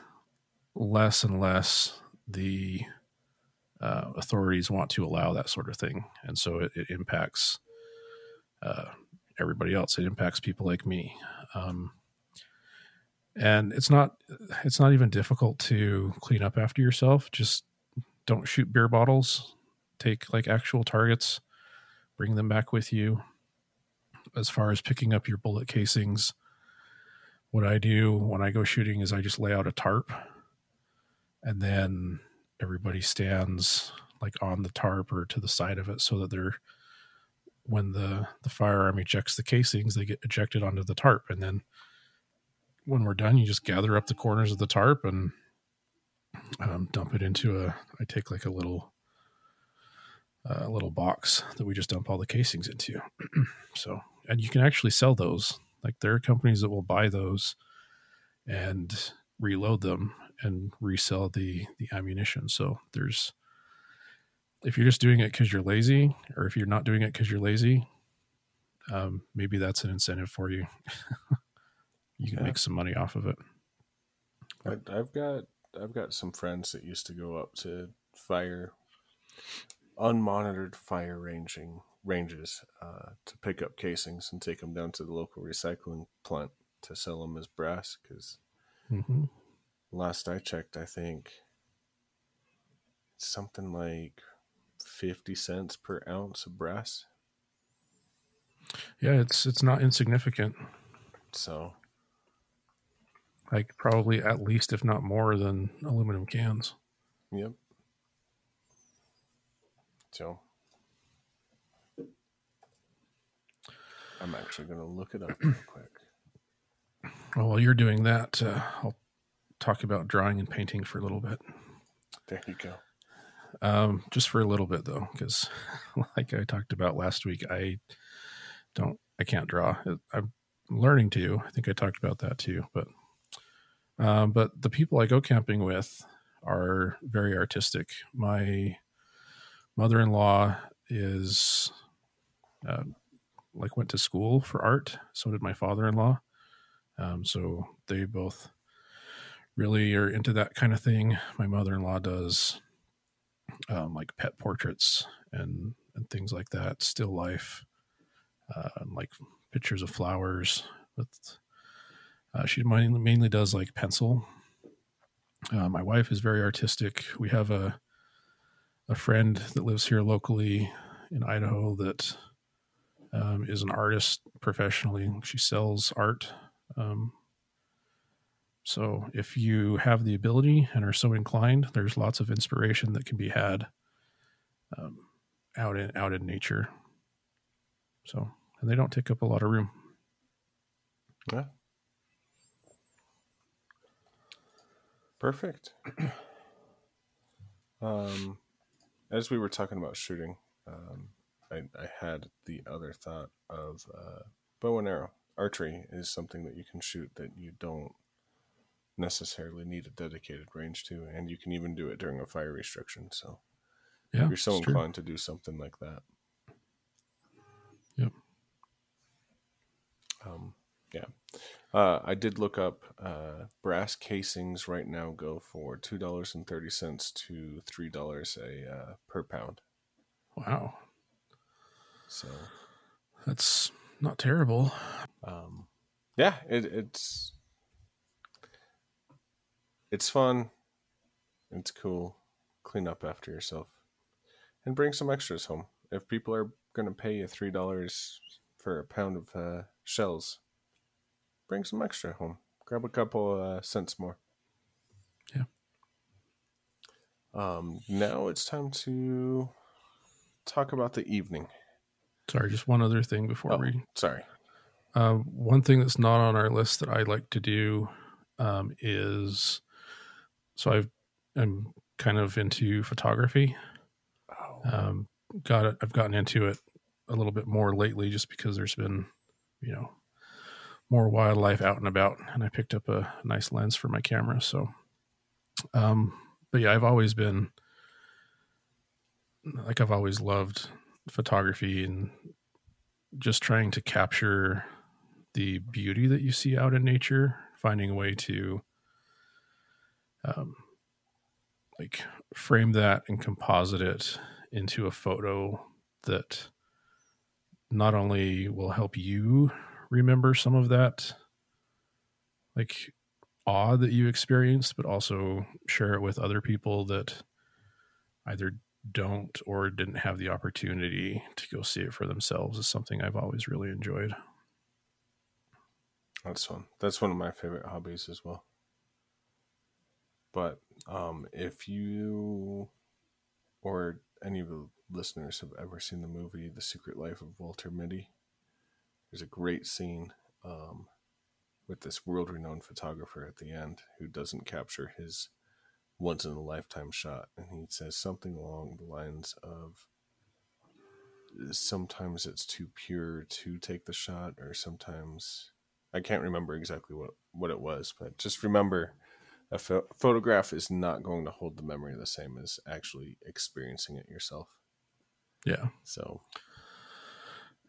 less and less the uh, authorities want to allow that sort of thing, and so it, it impacts uh, everybody else. It impacts people like me, um, and it's not it's not even difficult to clean up after yourself. Just don't shoot beer bottles. Take like actual targets, bring them back with you. As far as picking up your bullet casings, what I do when I go shooting is I just lay out a tarp and then everybody stands like on the tarp or to the side of it so that they're when the the firearm ejects the casings they get ejected onto the tarp. And then when we're done you just gather up the corners of the tarp and um, dump it into a i take like a little a uh, little box that we just dump all the casings into. So and you can actually sell those. Like there are companies that will buy those and reload them and resell the the ammunition. So there's if you're just doing it because you're lazy, or if you're not doing it because you're lazy, um, maybe that's an incentive for you. you can yeah. make some money off of it. I, I've got I've got some friends that used to go up to fire unmonitored fire ranging ranges uh, to pick up casings and take them down to the local recycling plant to sell them as brass because mm-hmm last I checked, I think it's something like 50 cents per ounce of brass. Yeah, it's it's not insignificant. So like probably at least if not more than aluminum cans. Yep. So I'm actually going to look it up real quick. Well, while you're doing that, uh, I'll talk about drawing and painting for a little bit. There you go. Um, just for a little bit though, because like I talked about last week, I don't, I can't draw. I'm learning to. I think I talked about that too. But, um, but the people I go camping with are very artistic. My mother-in-law is, uh, like went to school for art. So did my father-in-law. Um, so they both really are into that kind of thing. My mother in law does um, like pet portraits and and things like that, still life, uh, like pictures of flowers. But uh, she mainly, mainly does like pencil. Uh, my wife is very artistic. We have a a friend that lives here locally in Idaho that um, is an artist professionally. She sells art um, so if you have the ability and are so inclined, there's lots of inspiration that can be had um, out in out in nature. So and they don't take up a lot of room. Yeah. Perfect. um, as we were talking about shooting, um, I, I had the other thought of uh, bow and arrow. Archery is something that you can shoot that you don't necessarily need a dedicated range to, and you can even do it during a fire restriction. So Yeah, you're so it's true. inclined to do something like that. Yep. Um, yeah. Uh, I did look up uh, brass casings right now go for two dollars and thirty cents to three dollars a uh, per pound. Wow, So that's not terrible. um, yeah, it, it's it's fun. It's cool. Clean up after yourself and bring some extras home. If people are going to pay you three dollars for a pound of uh, shells, bring some extra home. Grab a couple uh, cents more. Yeah. Um, now it's time to talk about the evening. Sorry, just one other thing before Oh, we sorry. Uh, one thing that's not on our list that I like to do um, is so I've I'm kind of into photography. Oh, Um, got it. I've gotten into it a little bit more lately, just because there's been you know more wildlife out and about, and I picked up a nice lens for my camera. So, um, but yeah, I've always been like I've always loved photography and just trying to capture the beauty that you see out in nature, finding a way to um, like frame that and composite it into a photo that not only will help you remember some of that like awe that you experienced, but also share it with other people that either don't or didn't have the opportunity to go see it for themselves is something I've always really enjoyed. That's fun. That's one of my favorite hobbies as well. But um, if you or any of the listeners have ever seen the movie The Secret Life of Walter Mitty, there's a great scene um, with this world renowned photographer at the end who doesn't capture his once in a lifetime shot. And he says something along the lines of sometimes it's too pure to take the shot, or sometimes I can't remember exactly what, what it was, but just remember a pho- photograph is not going to hold the memory the same as actually experiencing it yourself. Yeah. So,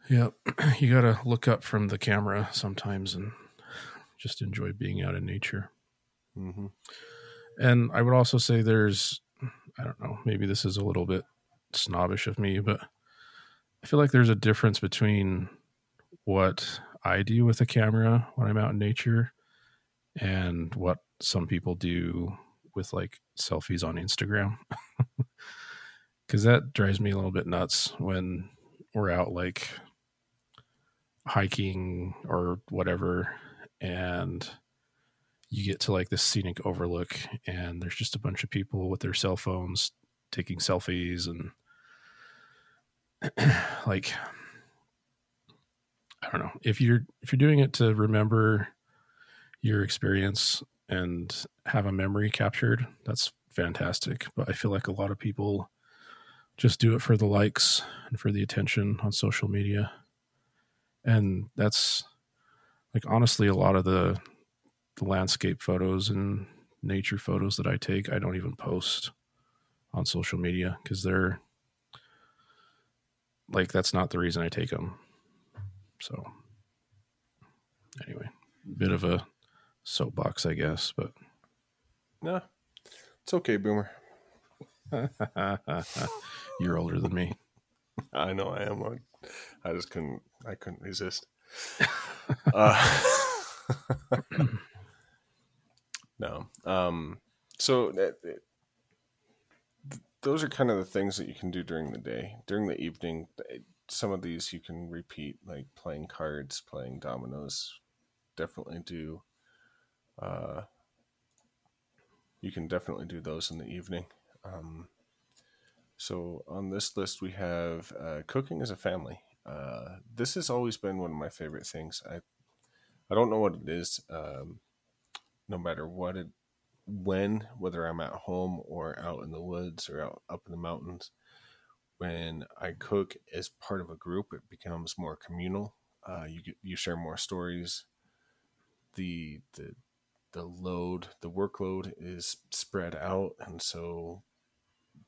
Yeah. You got to look up from the camera sometimes and just enjoy being out in nature. hmm And I would also say there's, I don't know, maybe this is a little bit snobbish of me, but I feel like there's a difference between what I do with a camera when I'm out in nature and what some people do with like selfies on Instagram. Cause that drives me a little bit nuts when we're out like hiking or whatever and you get to like this scenic overlook and there's just a bunch of people with their cell phones taking selfies and like I don't know if you're if you're doing it to remember your experience and have a memory captured that's fantastic but I feel like a lot of people just do it for the likes and for the attention on social media and that's like honestly a lot of the the landscape photos and nature photos that I take, I don't even post on social media because they're like that's not the reason I take them. So anyway, bit of a soapbox, I guess, but no, it's okay, Boomer. you're older than me. I know I am. I- I just couldn't. I couldn't resist. uh, no. Um. So that, it- those are kind of the things that you can do during the day. During the evening, th- some of these you can repeat, like playing cards, playing dominoes. Definitely do. Uh, you can definitely do those in the evening. Um, so on this list we have uh, cooking as a family. Uh, this has always been one of my favorite things. I I don't know what it is. Um, no matter what it, when, whether I'm at home or out in the woods or out up in the mountains, when I cook as part of a group, it becomes more communal. Uh, you you share more stories. The the the load, the workload is spread out, and so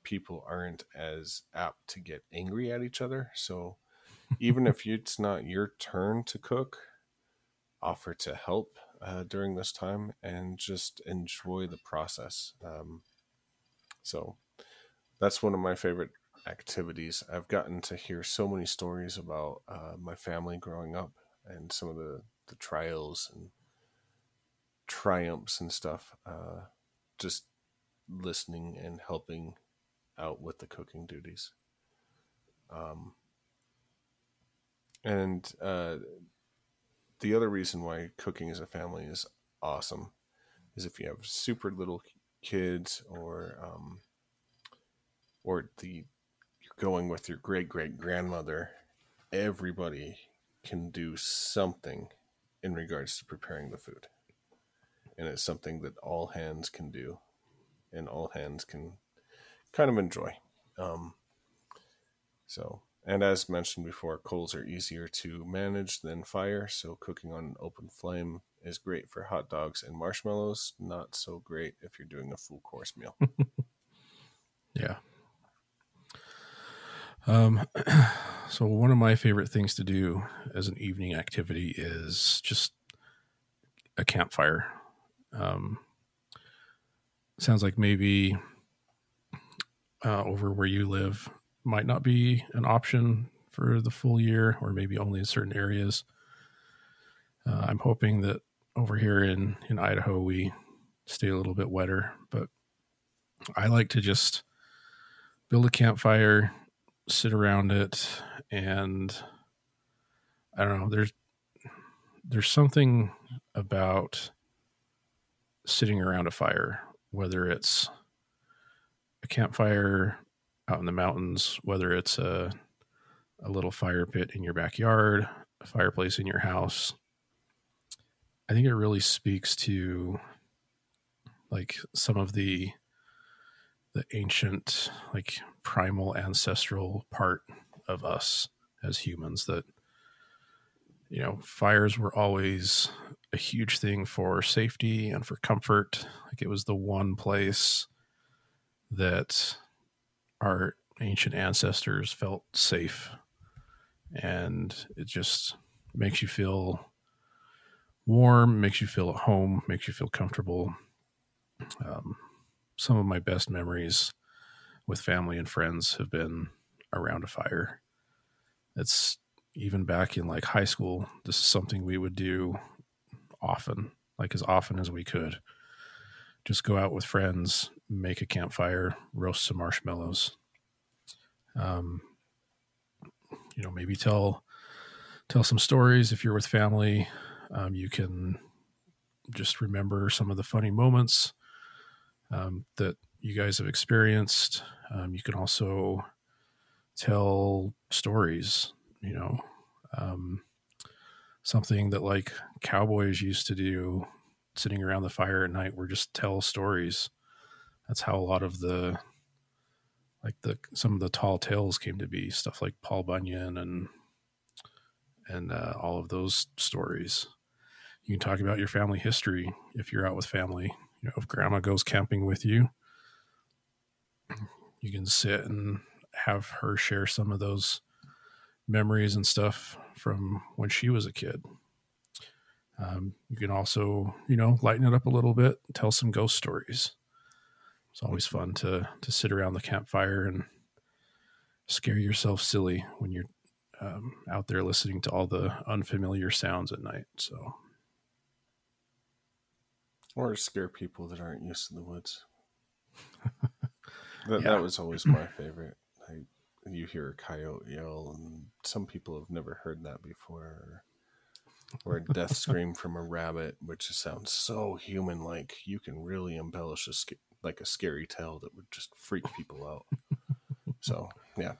people aren't as apt to get angry at each other. So even if it's not your turn to cook, offer to help uh, during this time and just enjoy the process. Um, so that's one of my favorite activities. I've gotten to hear so many stories about uh, my family growing up and some of the, the trials and triumphs and stuff. Uh, just listening and helping out with the cooking duties. Um, and uh, the other reason why cooking as a family is awesome is if you have super little kids or um, or the you're going with your great great grandmother, everybody can do something in regards to preparing the food, and it's something that all hands can do, and all hands can kind of enjoy. Um, so and as mentioned before, coals are easier to manage than fire, so cooking on an open flame is great for hot dogs and marshmallows, not so great if you're doing a full course meal. yeah. Um, so one of my favorite things to do as an evening activity is just a campfire. Um, sounds like maybe uh, over where you live, might not be an option for the full year or maybe only in certain areas. Uh, I'm hoping that over here in, in Idaho, we stay a little bit wetter, but I like to just build a campfire, sit around it, and I don't know, there's, there's something about sitting around a fire, whether it's a campfire out in the mountains, whether it's a a little fire pit in your backyard, a fireplace in your house. I think it really speaks to like some of the the ancient like primal ancestral part of us as humans that you know fires were always a huge thing for safety and for comfort like it was the one place that our ancient ancestors felt safe. And it just makes you feel warm, makes you feel at home, makes you feel comfortable. Um, some of my best memories with family and friends have been around a fire. It's even back in like high school, this is something we would do often, like as often as we could. Just go out with friends, make a campfire, roast some marshmallows. Um, you know, maybe tell tell some stories if you're with family. Um, you can just remember some of the funny moments um, that you guys have experienced. Um, you can also tell stories. You know, um, something that like cowboys used to do sitting around the fire at night were just tell stories. That's how a lot of the like the some of the tall tales came to be stuff like Paul Bunyan and and uh, all of those stories. You can talk about your family history if you're out with family. You know, if grandma goes camping with you, you can sit and have her share some of those memories and stuff from when she was a kid. Um, you can also, you know, lighten it up a little bit, tell some ghost stories. It's always fun to to sit around the campfire and scare yourself silly when you're um, out there listening to all the unfamiliar sounds at night. So, or scare people that aren't used to the woods. that, Yeah. that was always my favorite. You hear a coyote yell, and some people have never heard that before. Or, a death scream from a rabbit, which sounds so human-like. You can really embellish a sca- like a scary tale that would just freak people out. so, yeah.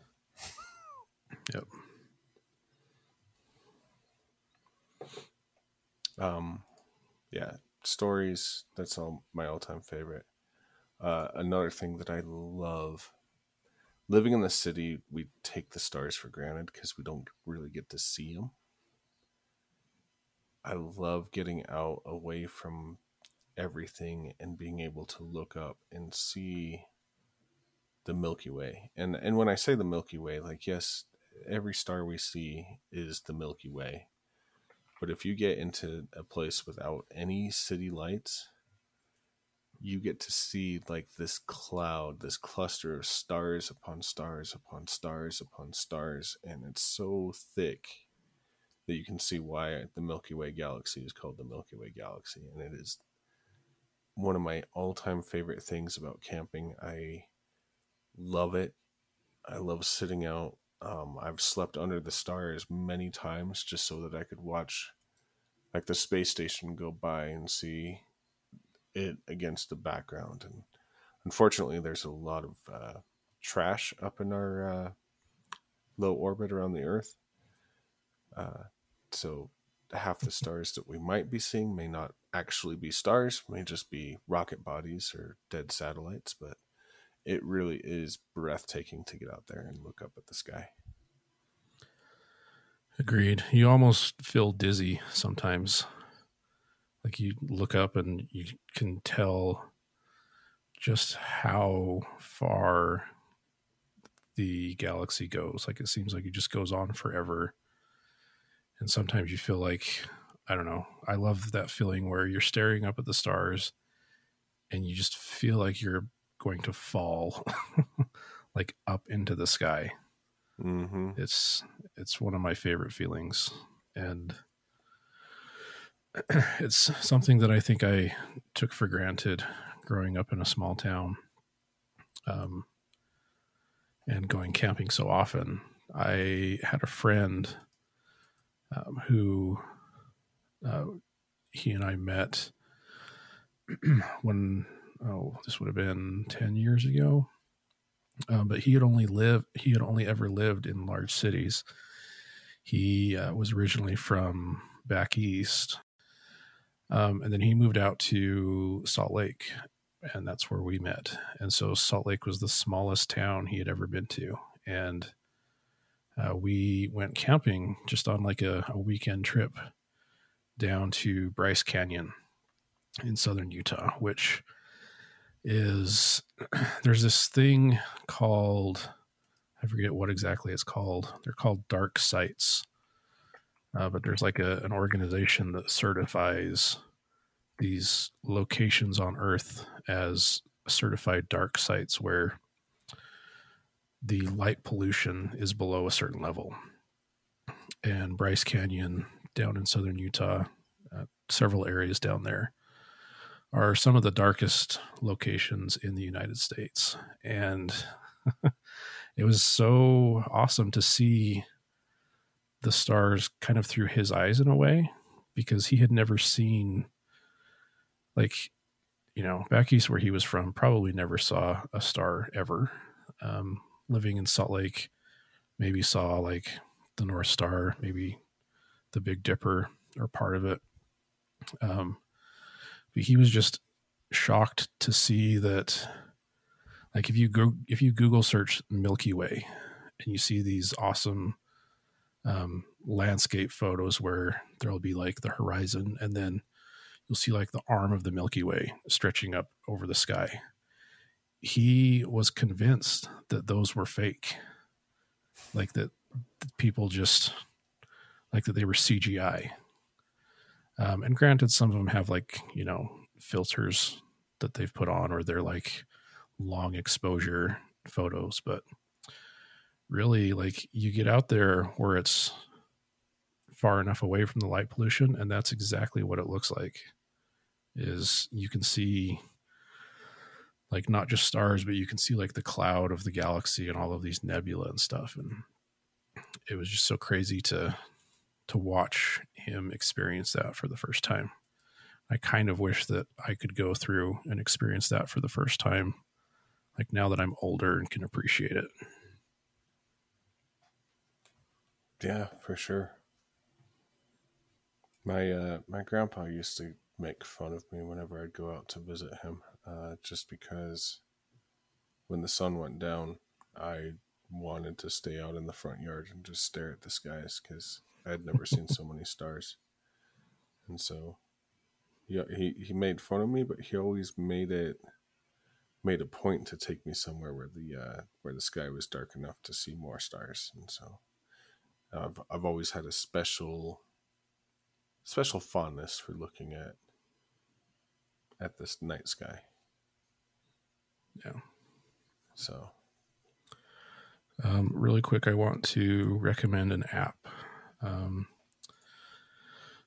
Yep. Um, yeah, stories. That's all my all-time favorite. Uh, another thing that I love living in the city, we take the stars for granted because we don't really get to see them. I love getting out away from everything and being able to look up and see the Milky Way. And and when I say the Milky Way, like yes, every star we see is the Milky Way. But if you get into a place without any city lights, you get to see like this cloud, this cluster of stars upon stars upon stars upon stars, and it's so thick that you can see why the Milky Way galaxy is called the Milky Way galaxy. And it is one of my all time favorite things about camping. I love it. I love sitting out. Um, I've slept under the stars many times just so that I could watch like the space station go by and see it against the background. And unfortunately, there's a lot of uh, trash up in our uh, low orbit around the Earth. Uh, so half the stars that we might be seeing may not actually be stars, may just be rocket bodies or dead satellites, but it really is breathtaking to get out there and look up at the sky. Agreed. You almost feel dizzy sometimes. Like you look up and you can tell just how far the galaxy goes. Like it seems like it just goes on forever. And sometimes you feel like, I don't know, I love that feeling where you're staring up at the stars and you just feel like you're going to fall like up into the sky. Mm-hmm. It's it's one of my favorite feelings, and it's something that I think I took for granted growing up in a small town, um, and going camping so often. I had a friend um, who uh, he and I met when oh this would have been 10 years ago um, but he had only lived he had only ever lived in large cities he uh, was originally from back east um, and then he moved out to salt lake and that's where we met. And so salt lake was the smallest town he had ever been to. And uh, we went camping just on like a, a weekend trip down to bryce canyon in southern utah which is there's this thing called I forget what exactly it's called. They're called dark sites, uh, but there's like a, an organization that certifies these locations on Earth as certified dark sites where the light pollution is below a certain level. And Bryce Canyon down in southern Utah, uh, several areas down there are some of the darkest locations in the United States. And it was so awesome to see the stars kind of through his eyes in a way because he had never seen like you know back east where he was from probably never saw a star ever. Um, living in salt lake maybe saw like the north star maybe the big dipper or part of it. Um, he was just shocked to see that like if you go if you google search milky way and you see these awesome um, landscape photos where there'll be like the horizon and then you'll see like the arm of the milky way stretching up over the sky he was convinced that those were fake like that, that people just like that they were cgi um, and granted, some of them have like, you know, filters that they've put on or they're like long exposure photos. But really, like, you get out there where it's far enough away from the light pollution, and that's exactly what it looks like. Is you can see like not just stars, but you can see like the cloud of the galaxy and all of these nebula and stuff. And it was just so crazy to to watch him experience that for the first time. I kind of wish that I could go through and experience that for the first time, like now that I'm older and can appreciate it. Yeah, for sure. My uh, my grandpa used to make fun of me whenever I'd go out to visit him, uh, just because when the sun went down, I wanted to stay out in the front yard and just stare at the skies because I'd never seen so many stars. And so yeah, he, he made fun of me, but he always made it made a point to take me somewhere where the uh, where the sky was dark enough to see more stars, and so I've I've always had a special special fondness for looking at at this night sky. Yeah. So Um, really quick, I want to recommend an app um,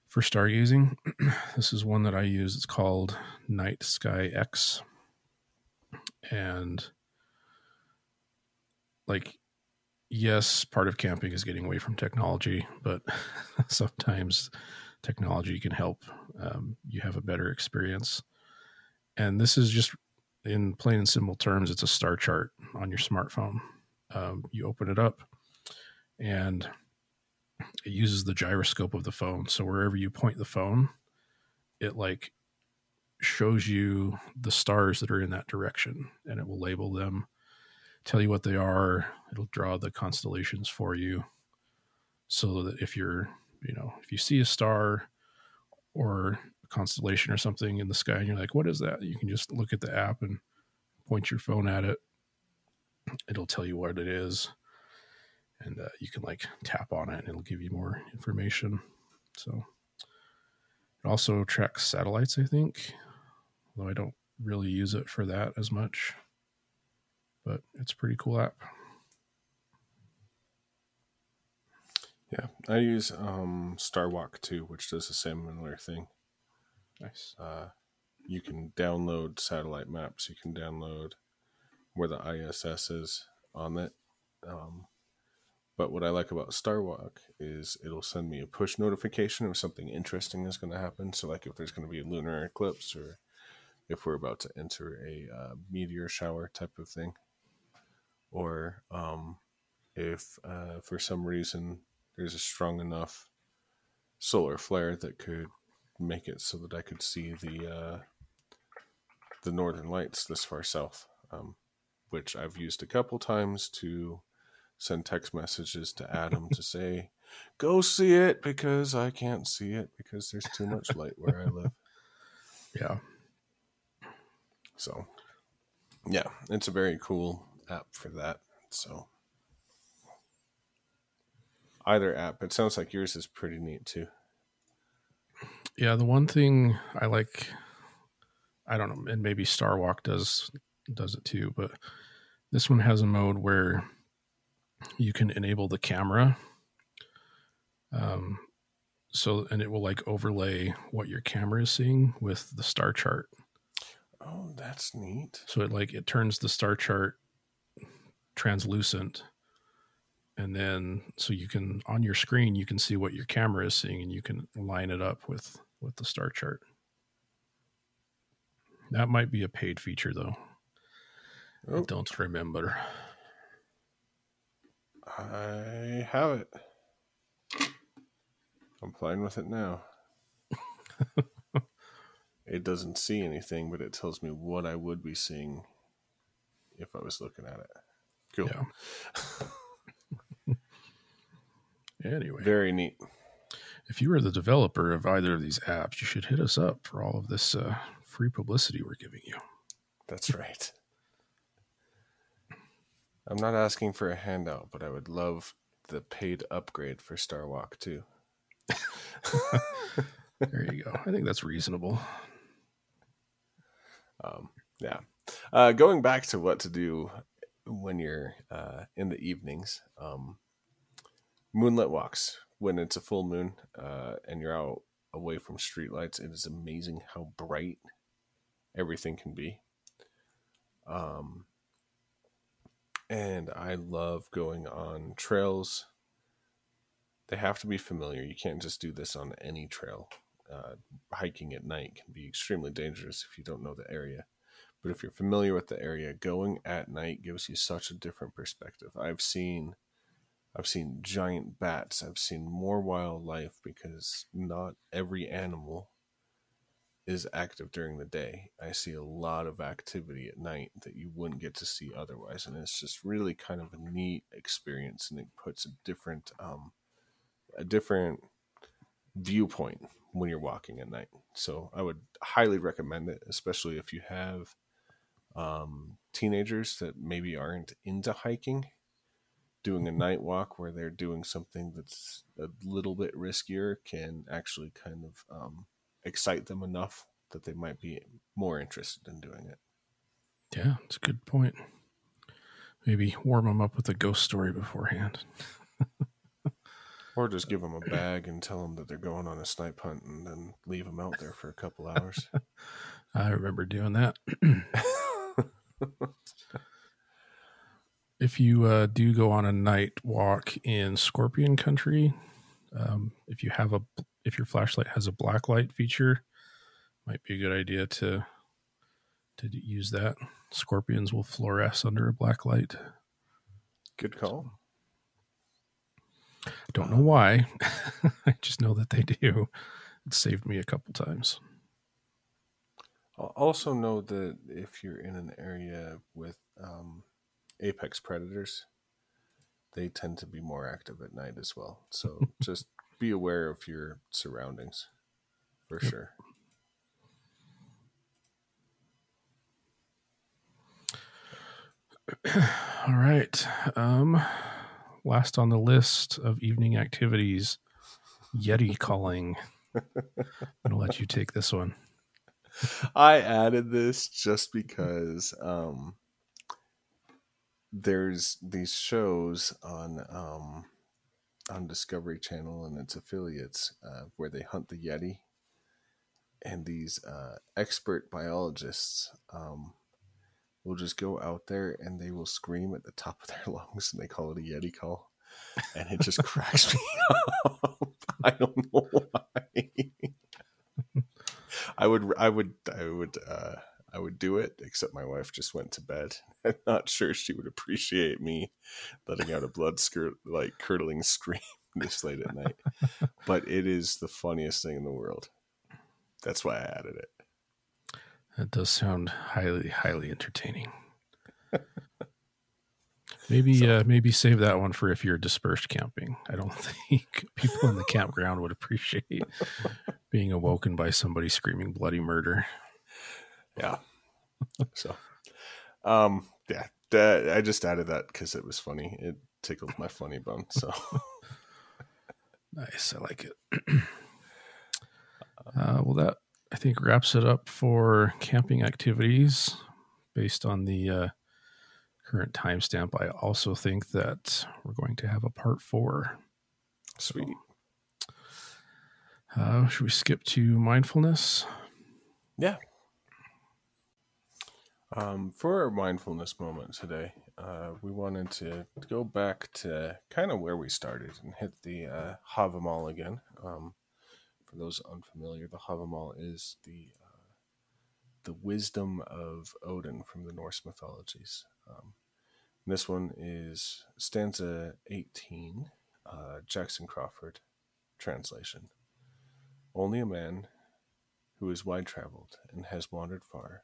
for stargazing. this is one that I use. It's called Night Sky X, and like, yes, part of camping is getting away from technology, but sometimes technology can help um, you have a better experience. And this is just in plain and simple terms, it's a star chart on your smartphone um, you open it up and it uses the gyroscope of the phone so wherever you point the phone it like shows you the stars that are in that direction and it will label them tell you what they are. It'll draw the constellations for you so that if you're you know if you see a star or a constellation or something in the sky and you're like what is that? You can just look at the app and point your phone at it. It'll tell you what it is and uh, you can like tap on it and it'll give you more information. So it also tracks satellites i think though i don't really use it for that as much but it's a pretty cool app yeah, I use um, Starwalk too, which does the same similar thing. nice Uh, you can download satellite maps. You can download where the ISS is on it. Um, but what I like about Starwalk is it'll send me a push notification if something interesting is going to happen. So, like if there's going to be a lunar eclipse or if we're about to enter a uh, meteor shower type of thing, or um, if uh, for some reason there's a strong enough solar flare that could make it so that I could see the uh, the northern lights this far south, um, which I've used a couple times to send text messages to Adam to say, "Go see it," because I can't see it because there's too much light where I live. yeah So, yeah, it's a very cool app for that. So, either app, it sounds like yours is pretty neat too. Yeah, the one thing I like, I don't know, and maybe Starwalk does does it too, but this one has a mode where you can enable the camera, um, so and it will like overlay what your camera is seeing with the star chart. Oh, that's neat. So it like it turns the star chart translucent, and then so you can on your screen you can see what your camera is seeing, and you can line it up with with the star chart. That might be a paid feature though. I Oh, don't remember. I have it. I'm playing with it now. it doesn't see anything, but it tells me what I would be seeing if I was looking at it. Cool. Yeah. Anyway, Very neat. if you are the developer of either of these apps, you should hit us up for all of this uh, free publicity we're giving you. That's right. I'm not asking for a handout, but I would love the paid upgrade for Starwalk too. There you go. I think that's reasonable. Um, yeah. Uh, going back to what to do when you're uh, in the evenings, um, moonlit walks when it's a full moon uh, and you're out away from streetlights. It is amazing how bright everything can be. Um, and I love going on trails. They have to be familiar. You can't just do this on any trail. Uh, hiking at night can be extremely dangerous if you don't know the area. But if you're familiar with the area, going at night gives you such a different perspective. I've seen I've seen giant bats. I've seen more wildlife because not every animal is active during the day. I see a lot of activity at night that you wouldn't get to see otherwise, and it's just really kind of a neat experience, and it puts a different um, a different viewpoint when you're walking at night. So I would highly recommend it, especially if you have um, teenagers that maybe aren't into hiking doing a night walk where they're doing something that's a little bit riskier can actually kind of um, excite them enough that they might be more interested in doing it. Yeah, it's a good point. Maybe warm them up with a ghost story beforehand. Or just give them a bag and tell them that they're going on a snipe hunt and then leave them out there for a couple hours. I remember doing that. if you uh, do go on a night walk in Scorpion Country, um, if you have a if your flashlight has a black light feature, might be a good idea to to use that. Scorpions will fluoresce under a black light. Good call. Don't know why. I just know that they do. It saved me a couple times. Also know that if you're in an area with um, apex predators, they tend to be more active at night as well. So just be aware of your surroundings for Yep. sure. All right. Um, last on the list of evening activities, Yeti calling. I'm gonna let you take this one. I added this just because um, there's these shows on um, on Discovery Channel and its affiliates uh, where they hunt the Yeti, and these uh, expert biologists um, will just go out there and they will scream at the top of their lungs and they call it a Yeti call, and it just cracks me up. I don't know why. I would, I would, I would, uh, I would do it. Except my wife just went to bed. I'm not sure she would appreciate me letting out a blood skirt like curdling scream this late at night. But it is the funniest thing in the world. That's why I added it. That does sound highly, highly entertaining. Maybe, uh, maybe save that one for if you're dispersed camping. I don't think people in the campground would appreciate being awoken by somebody screaming bloody murder. Yeah. So, um, yeah, that, I just added that because it was funny. It tickled my funny bone. So, Nice, I like it. uh, well, that I think wraps it up for camping activities based on the uh, current timestamp. I also think that we're going to have a part four. sweet. Uh, should we skip to mindfulness? Yeah. Um, for our mindfulness moment today, uh, we wanted to go back to kind of where we started and hit the uh, Havamal again. Um, for those unfamiliar, the Havamal is the uh, the wisdom of Odin from the Norse mythologies. Um, this one is stanza 18, uh, Jackson Crawford translation. Only a man who is wide traveled and has wandered far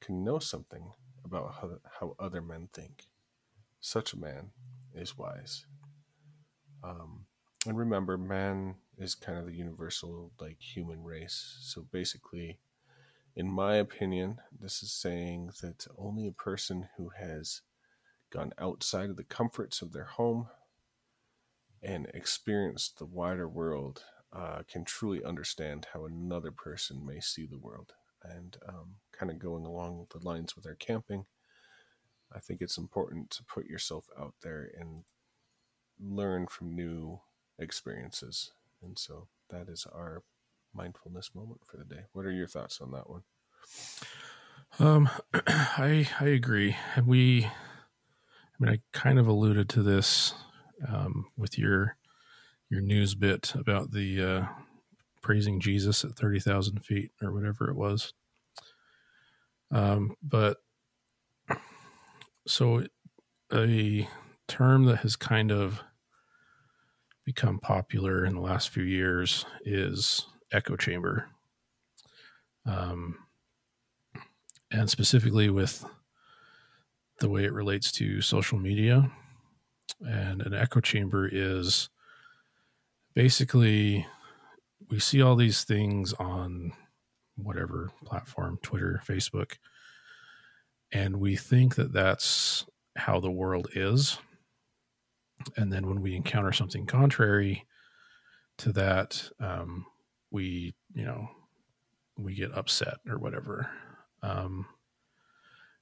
can know something about how, how other men think. Such a man is wise. Um, and remember, man is kind of the universal, like, human race. So basically, in my opinion, this is saying that only a person who has gone outside of the comforts of their home and experienced the wider world uh, can truly understand how another person may see the world. And um, kind of going along the lines with our camping, I think it's important to put yourself out there and learn from new experiences. And so that is our mindfulness moment for the day. What are your thoughts on that one? Um, I I agree. We, I mean, I kind of alluded to this um, with your your news bit about the uh, praising Jesus at thirty thousand feet or whatever it was. Um, but so a term that has kind of become popular in the last few years is echo chamber. Um, and specifically with the way it relates to social media. And an echo chamber is basically we see all these things on whatever platform, Twitter, Facebook, and we think that that's how the world is. And then when we encounter something contrary to that, um, we, you know, we get upset or whatever. Um,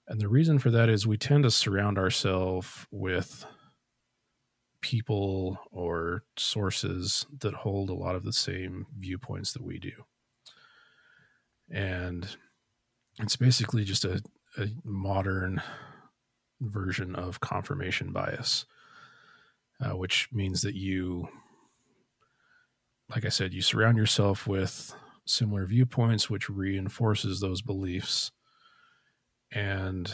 and the reason for that is we tend to surround ourselves with people or sources that hold a lot of the same viewpoints that we do. And it's basically just a, a modern version of confirmation bias, uh, which means that you, like I said, you surround yourself with similar viewpoints, which reinforces those beliefs. And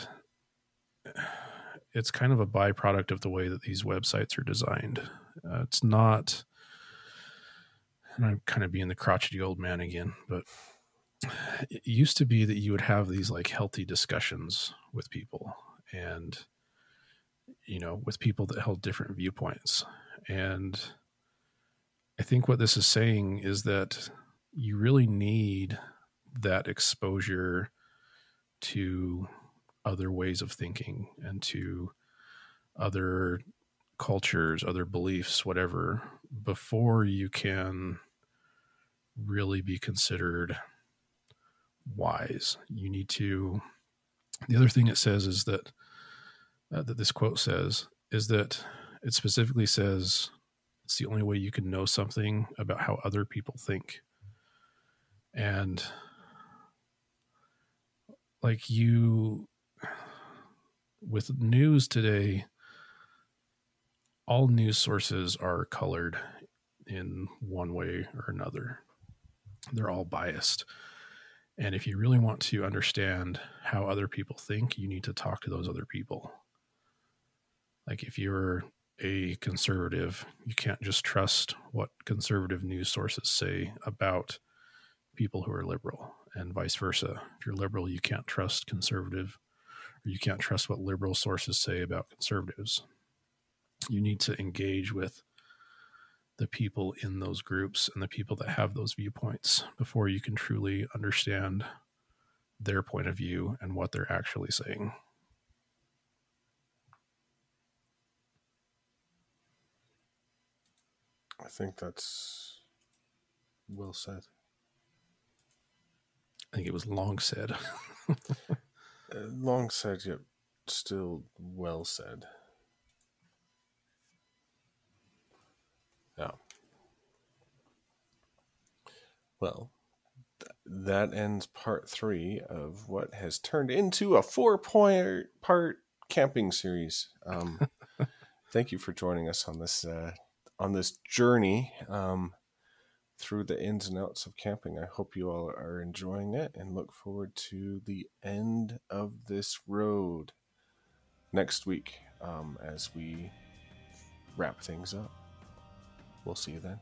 it's kind of a byproduct of the way that these websites are designed. Uh, it's not, and I'm kind of being the crotchety old man again, but it used to be that you would have these like healthy discussions with people and you know with people that held different viewpoints and i think what this is saying is that you really need that exposure to other ways of thinking and to other cultures other beliefs whatever before you can really be considered wise. You need to. The other thing it says is that uh, that this quote says is that it specifically says it's the only way you can know something about how other people think. And like you with news today all news sources are colored in one way or another. They're all biased. And if you really want to understand how other people think, you need to talk to those other people. Like if you're a conservative, you can't just trust what conservative news sources say about people who are liberal, and vice versa. If you're liberal, you can't trust conservative, or you can't trust what liberal sources say about conservatives. You need to engage with the people in those groups and the people that have those viewpoints before you can truly understand their point of view and what they're actually saying. I think that's well said. I think it was long said. uh, long said, yet still well said. Yeah. Well, th- that ends part three of what has turned into a four point part camping series. Um, thank you for joining us on this uh, on this journey um, through the ins and outs of camping. I hope you all are enjoying it and look forward to the end of this road next week um, as we wrap things up. We'll see you then.